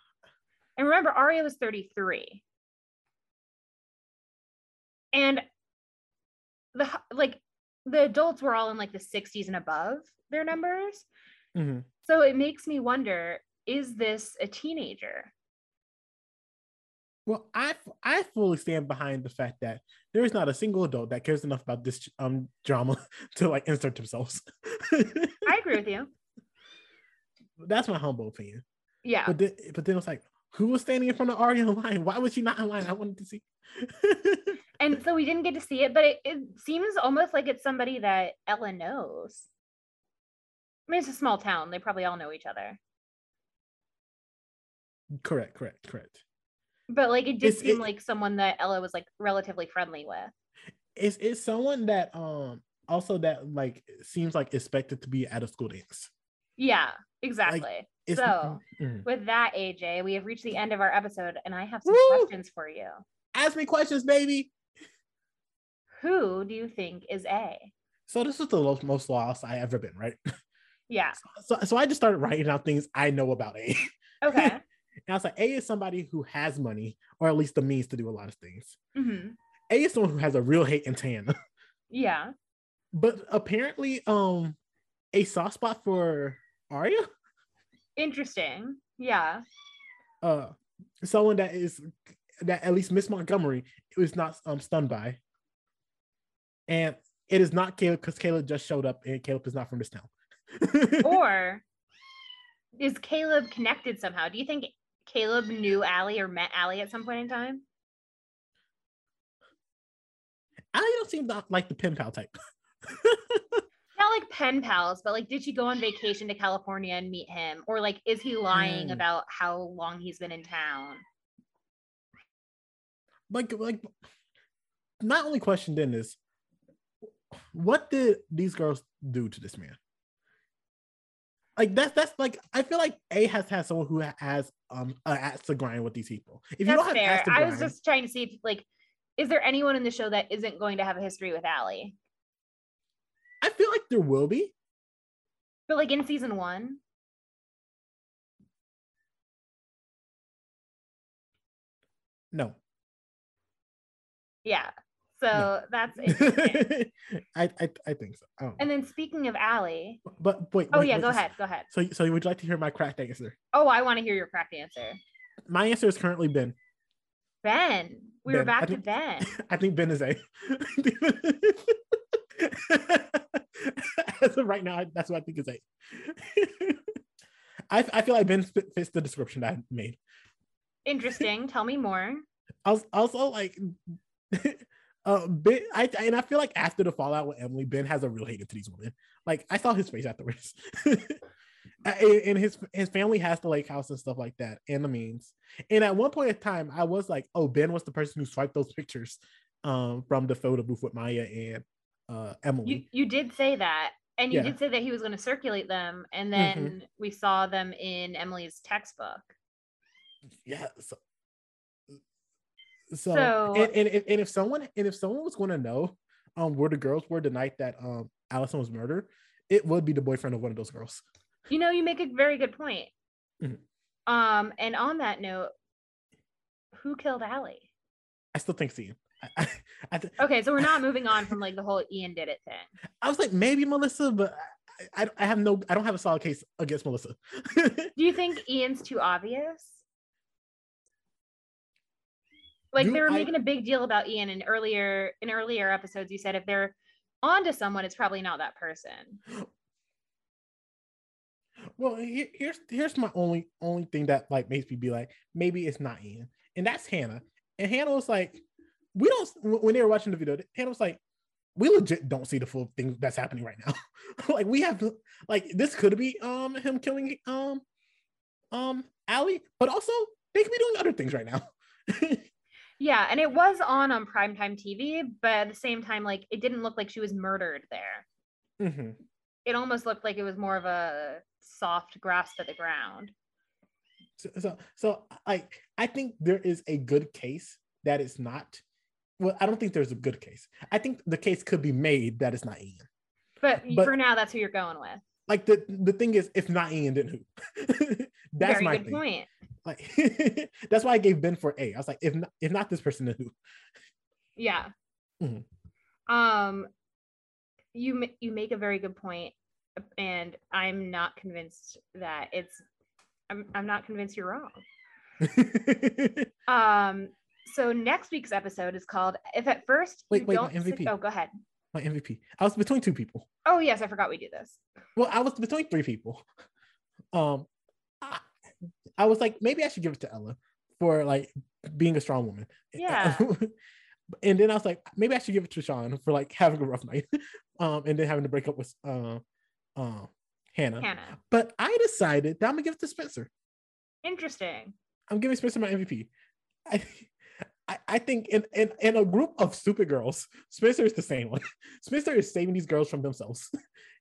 and remember aria was 33 and the like the adults were all in like the 60s and above their numbers Mhm. so it makes me wonder is this a teenager Well, I I fully stand behind the fact that there is not a single adult that cares enough about this um drama to like insert themselves. i agree with you That's my humble opinion. yeah But then, but then it's like, who was standing in front of Aria in line? Why was she not in line? I wanted to see. and so we didn't get to see it but it, it seems almost like it's somebody that ella knows i mean it's a small town they probably all know each other correct, correct, correct. but like it did It's- seem it- like someone that ella was like relatively friendly with It's it's someone that um also that like seems like expected to be at a school dance. yeah exactly It's, So- Mhm. with that aj we have reached the end of our episode and i have some Woo! questions for you ask me questions, baby. who do you think is a So this is the most, most lost I ever been, right? yeah So so I just started writing out things I know about A. okay And I was like, A is somebody who has money, or at least the means to do a lot of things. hmm A is someone who has a real hate in tan. yeah but apparently, um, a soft spot for Aria, interesting yeah uh, someone that is that at least Miss Montgomery was not um stunned by, and it is not Caleb because Caleb just showed up, and Caleb is not from this town. or is Caleb connected somehow? Do you think Caleb knew Ali or met Ali at some point in time? I don't seem like the pen pal type. Not like pen pals, but like, did she go on vacation to California and meet him? Or like, is he lying Mm. about how long he's been in town? like like my only question then is what did these girls do to this man like that's that's like i feel like a has had someone who has um a axe to grind with these people if you That's don't have fair. to I was just trying to see if like, is there anyone in the show that isn't going to have a history with Ali? I feel like there will be But like in season one, no yeah. So No. that's interesting. I, I i think so I and then speaking of Ali, but wait oh wait, yeah, wait, go ahead, go ahead. so so would you like to hear my cracked answer Oh, I want to hear your correct answer. my answer is currently ben Ben. We were Ben. I back to Ben. I think Ben is A. As of right now, that's what I think is A. I, I feel like Ben fits the description that I made. Interesting. Tell me more. Also, also like, uh, Ben, I and I feel like after the fallout with Emily, Ben has a real hate to these women. Like I saw his face afterwards. and and his his family has the lake house and stuff like that, and the means. And at one point in time, I was like, "Oh, Ben was the person who swiped those pictures um, from the photo booth with Maya and uh, Emily." You you did say that. And you Yeah. did say that he was going to circulate them. And then we saw them in Emily's textbook. yeah. So, so, So- and, and, if- and if someone and if someone was going to know um where the girls were the night that um Alison was murdered, it would be the boyfriend of one of those girls. You know, you make a very good point. Mhm. Um, and on that note, who killed Ali? I still think Ian. I, th- Okay, so we're not moving on from like the whole Ian did it thing. I was like maybe Melissa, but I, I, I have no I don't have a solid case against Melissa. Do you think Ian's too obvious? Like Do they were I- making a big deal about Ian in earlier in earlier episodes. You said if they're onto someone, it's probably not that person. well, here, here's here's my only only thing that like makes me be like maybe it's not Ian, and that's Hanna. and Hanna was like, "We don't." When they were watching the video, Hanna was like, "We legit don't see the full thing that's happening right now. like we have, like this could be um him killing um um Ali, but also they could be doing other things right now." yeah, and it was on on primetime TV, but at the same time, like it didn't look like she was murdered there. Mm-hmm. It almost looked like it was more of a soft grasp at the ground. So, so, so I, I think there is a good case that it's not. Well, I don't think there's a good case. I think the case could be made that it's not Ian. But, but for now, that's who you're going with. Like the the thing is, if not Ian, then who? that's Very my good thing. point. Like that's why I gave Ben for A. I was like, if not, if not this person, then who? Yeah. Mhm. Um, you you make a very good point, and I'm not convinced that it's. I'm I'm not convinced you're wrong. Um. So next week's episode is called "If at First You wait, my Don't." MVP. oh, go ahead. my MVP. I was between two people. Oh yes, I forgot we do this. Well, I was between three people. Um, I, I was like, maybe I should give it to Ella for like being a strong woman. Yeah. and then I was like, maybe I should give it to Sean for like having a rough night, um, and then having to break up with uh, uh, Hanna. Hanna. But I decided that I'm gonna give it to Spencer. Interesting. I'm giving Spencer my MVP. I, I, I think in, in in a group of stupid girls, Spencer is the same one. Spencer is saving these girls from themselves.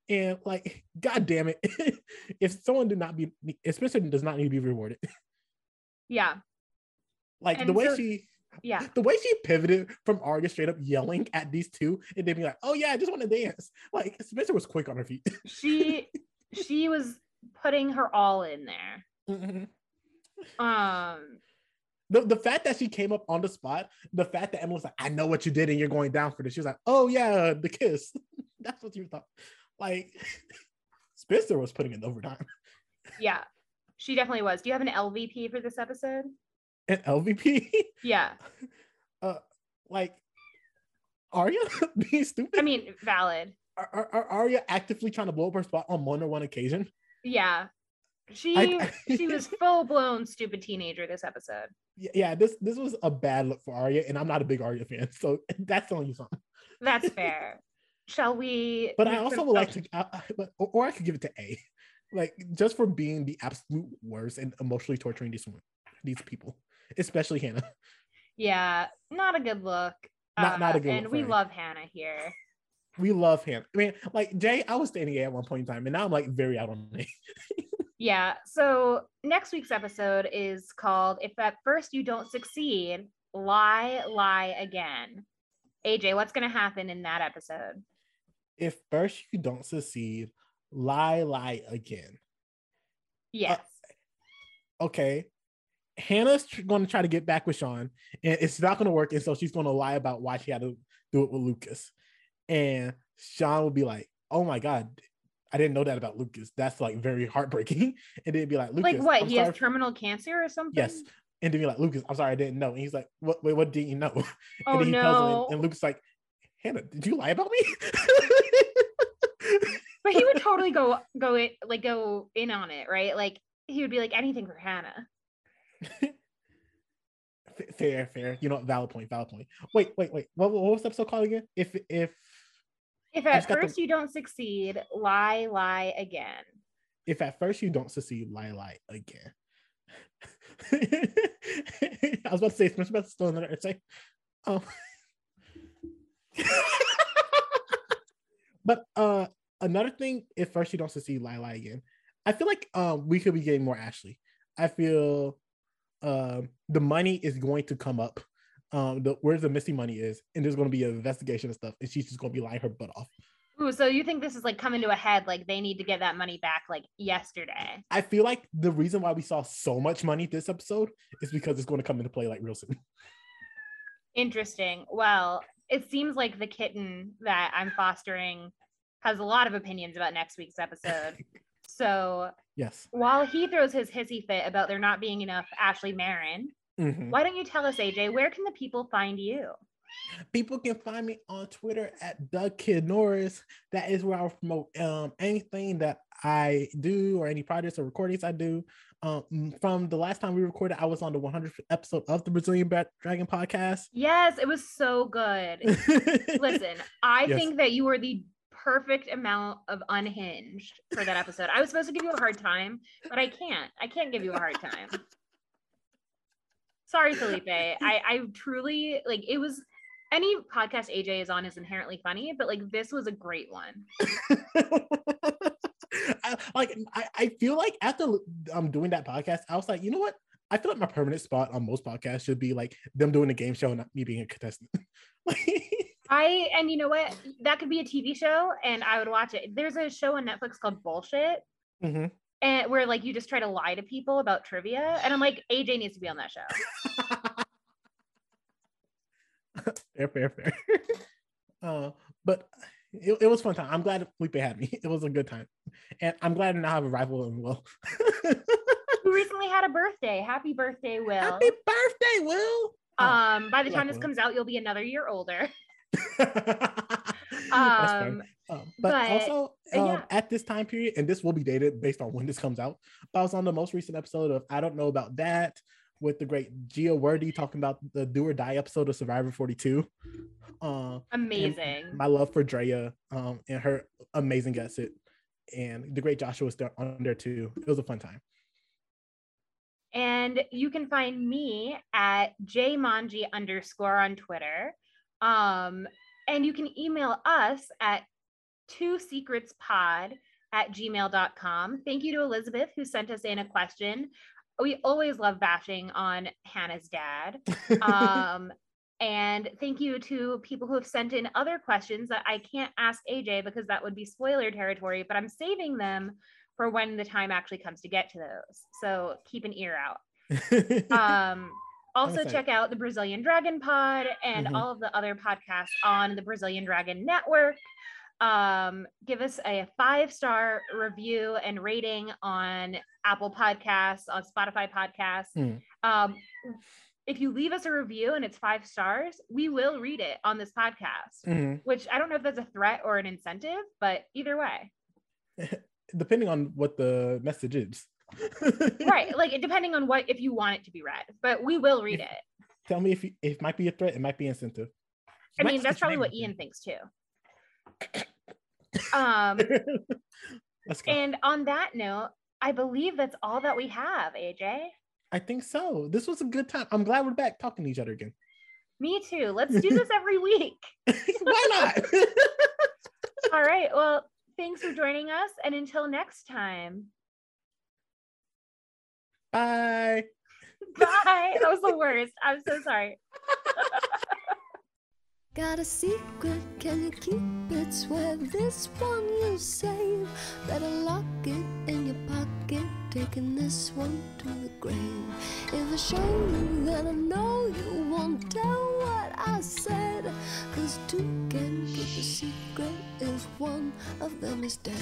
And like, god damn it, if someone did not be, if Spencer does not need to be rewarded. Yeah. Like the way so- she, Yeah. the way she pivoted from Aria straight up yelling at these two, and then be like, "Oh yeah, I just want to dance." Like Spencer was quick on her feet. She she was putting her all in there. Mhm. Um. The, the fact that she came up on the spot, the fact that Emma was like, I know what you did and you're going down for this. She was like, Oh yeah, the kiss. That's what you thought. Like Spencer was putting in overtime. Yeah. She definitely was. Do you have an LVP for this episode? An LVP, Yeah. uh, like Aria being stupid. I mean, valid. are, are, are Aria actively trying to blow up her spot on more than one occasion? Yeah. She I- she was full blown stupid teenager this episode. Yeah, this this was a bad look for Aria, and I'm not a big Aria fan, so that's telling you something. That's fair. Shall we? But I also would like to, I, or, or I could give it to A, like just for being the absolute worst and emotionally torturing these women, these people, especially Hanna. Yeah, not a good look. Uh, Not- not a good And look we her. love Hanna here. We love Hanna. I mean, like Jay, I was standing A at one point in time, and now I'm like very out on A. Yeah. So next week's episode is called "If at First You Don't Succeed, Lie, Lie Again." AJ, what's going to happen in that episode? If first you don't succeed, lie, lie again. Yes. Uh, okay. Hanna's tr- going to try to get back with Sean, and it's not going to work. And so she's going to lie about why she had to do it with Lucas. And Sean will be like, "Oh my god, I didn't know that about Lucas. That's like very heartbreaking." And then be like, "Lucas, like what? I'm he has terminal cancer or something? Yes. And then be like, "Lucas, I'm sorry, I didn't know." And he's like, "What? Wait, what didn't you know?" Oh and then he tells him, no. and, and Lucas like, "Hanna, did you lie about me?" but he would totally go go it like go in on it, right? Like he would be like anything for Hanna. Fair, fair. You know, what? valid point, valid point. Wait, wait, wait. What, what was the episode called again? If if If at got the- first you don't succeed, lie, lie again. if at first you don't succeed, lie, lie again. I was about to say Spencer Beth still in there. Say, oh. but uh, another thing, if first you don't succeed, lie, lie again. I feel like um we could be getting more Ashley. I feel um the money is going to come up. Um, the where the missing money is, and there's going to be an investigation and stuff, and she's just going to be lying her butt off. Ooh, so you think this is like coming to a head? Like they need to get that money back like yesterday? I feel like the reason why we saw so much money this episode is because it's going to come into play like real soon. Interesting. Well, it seems like the kitten that I'm fostering has a lot of opinions about next week's episode. So Yes. while he throws his hissy fit about there not being enough Ashley Marin, Mhm. why don't you tell us, AJ, where can the people find you? People can find me on Twitter at Doug Kid Norris. That is where I'll promote um, anything that I do or any projects or recordings I do. Um, from the last time we recorded, I was on the 100th episode of the Brazilian Dragon podcast. Yes, it was so good. Listen, I yes. think that you were the perfect amount of unhinged for that episode. I was supposed to give you a hard time, but I can't. I can't give you a hard time. Sorry, Felipe. I, I truly like it was any podcast AJ is on is inherently funny, but like this was a great one. I, like I, I feel like after um doing that podcast, I was like, you know what? I feel like my permanent spot on most podcasts should be like them doing a game show and not me being a contestant. I and you know what? That could be a TV show, and I would watch it. There's a show on Netflix called Bullshit, mm-hmm. And where like you just try to lie to people about trivia, and I'm like, AJ needs to be on that show. fair, fair, fair. Uh, but it, it was fun time. I'm glad Felipe had me. It was a good time, and I'm glad to now have a rival in Will. Who recently had a birthday? Happy birthday, Will! Happy birthday, Will! Um, by the time this comes out, you'll be another year older. um, um, but, but, also um, yeah. at this time period, and this will be dated based on when this comes out. I was on the most recent episode of I don't know about that with the great Gia Wordy talking about the do or die episode of Survivor 42. Uh, amazing. My love for Drea um, and her amazing guest it, and the great Joshua was there on there too. It was a fun time. And you can find me at jmanji underscore on Twitter. Um, and you can email us at two secrets pod at gmail.com. Thank you to Elizabeth who sent us in a question we always love bashing on Hanna's dad. Um, and thank you to people who have sent in other questions that I can't ask AJ because that would be spoiler territory, but I'm saving them for when the time actually comes to get to those. So keep an ear out. um, also, check out the Brazilian Dragon Pod and mm-hmm. all of the other podcasts on the Brazilian Dragon Network um, give us a five star review and rating on Apple Podcasts, on Spotify Podcasts. Mm. Um, if you leave us a review and it's five stars, we will read it on this podcast, mm-hmm. which I don't know if that's a threat or an incentive, but either way. Depending on what the message is. right. Like depending on what, if you want it to be read, but we will read it. Tell me if, you, if it might be a threat, it might be incentive. I mean, that's probably what Ian thinks too. Um, and on that note, I believe that's all that we have, AJ. I think so. This was a good time. I'm glad we're back talking to each other again. Me too. Let's do this every week. Why not? all right. Well, thanks for joining us. And until next time. Bye. Bye. That was the worst. I'm so sorry. Got a secret, can you keep it? Swear this one you'll save. Better lock it in your pocket, taking this one to the grave. If I show you, then I know you won't tell what I said. Cause two can keep a secret if one of them is dead.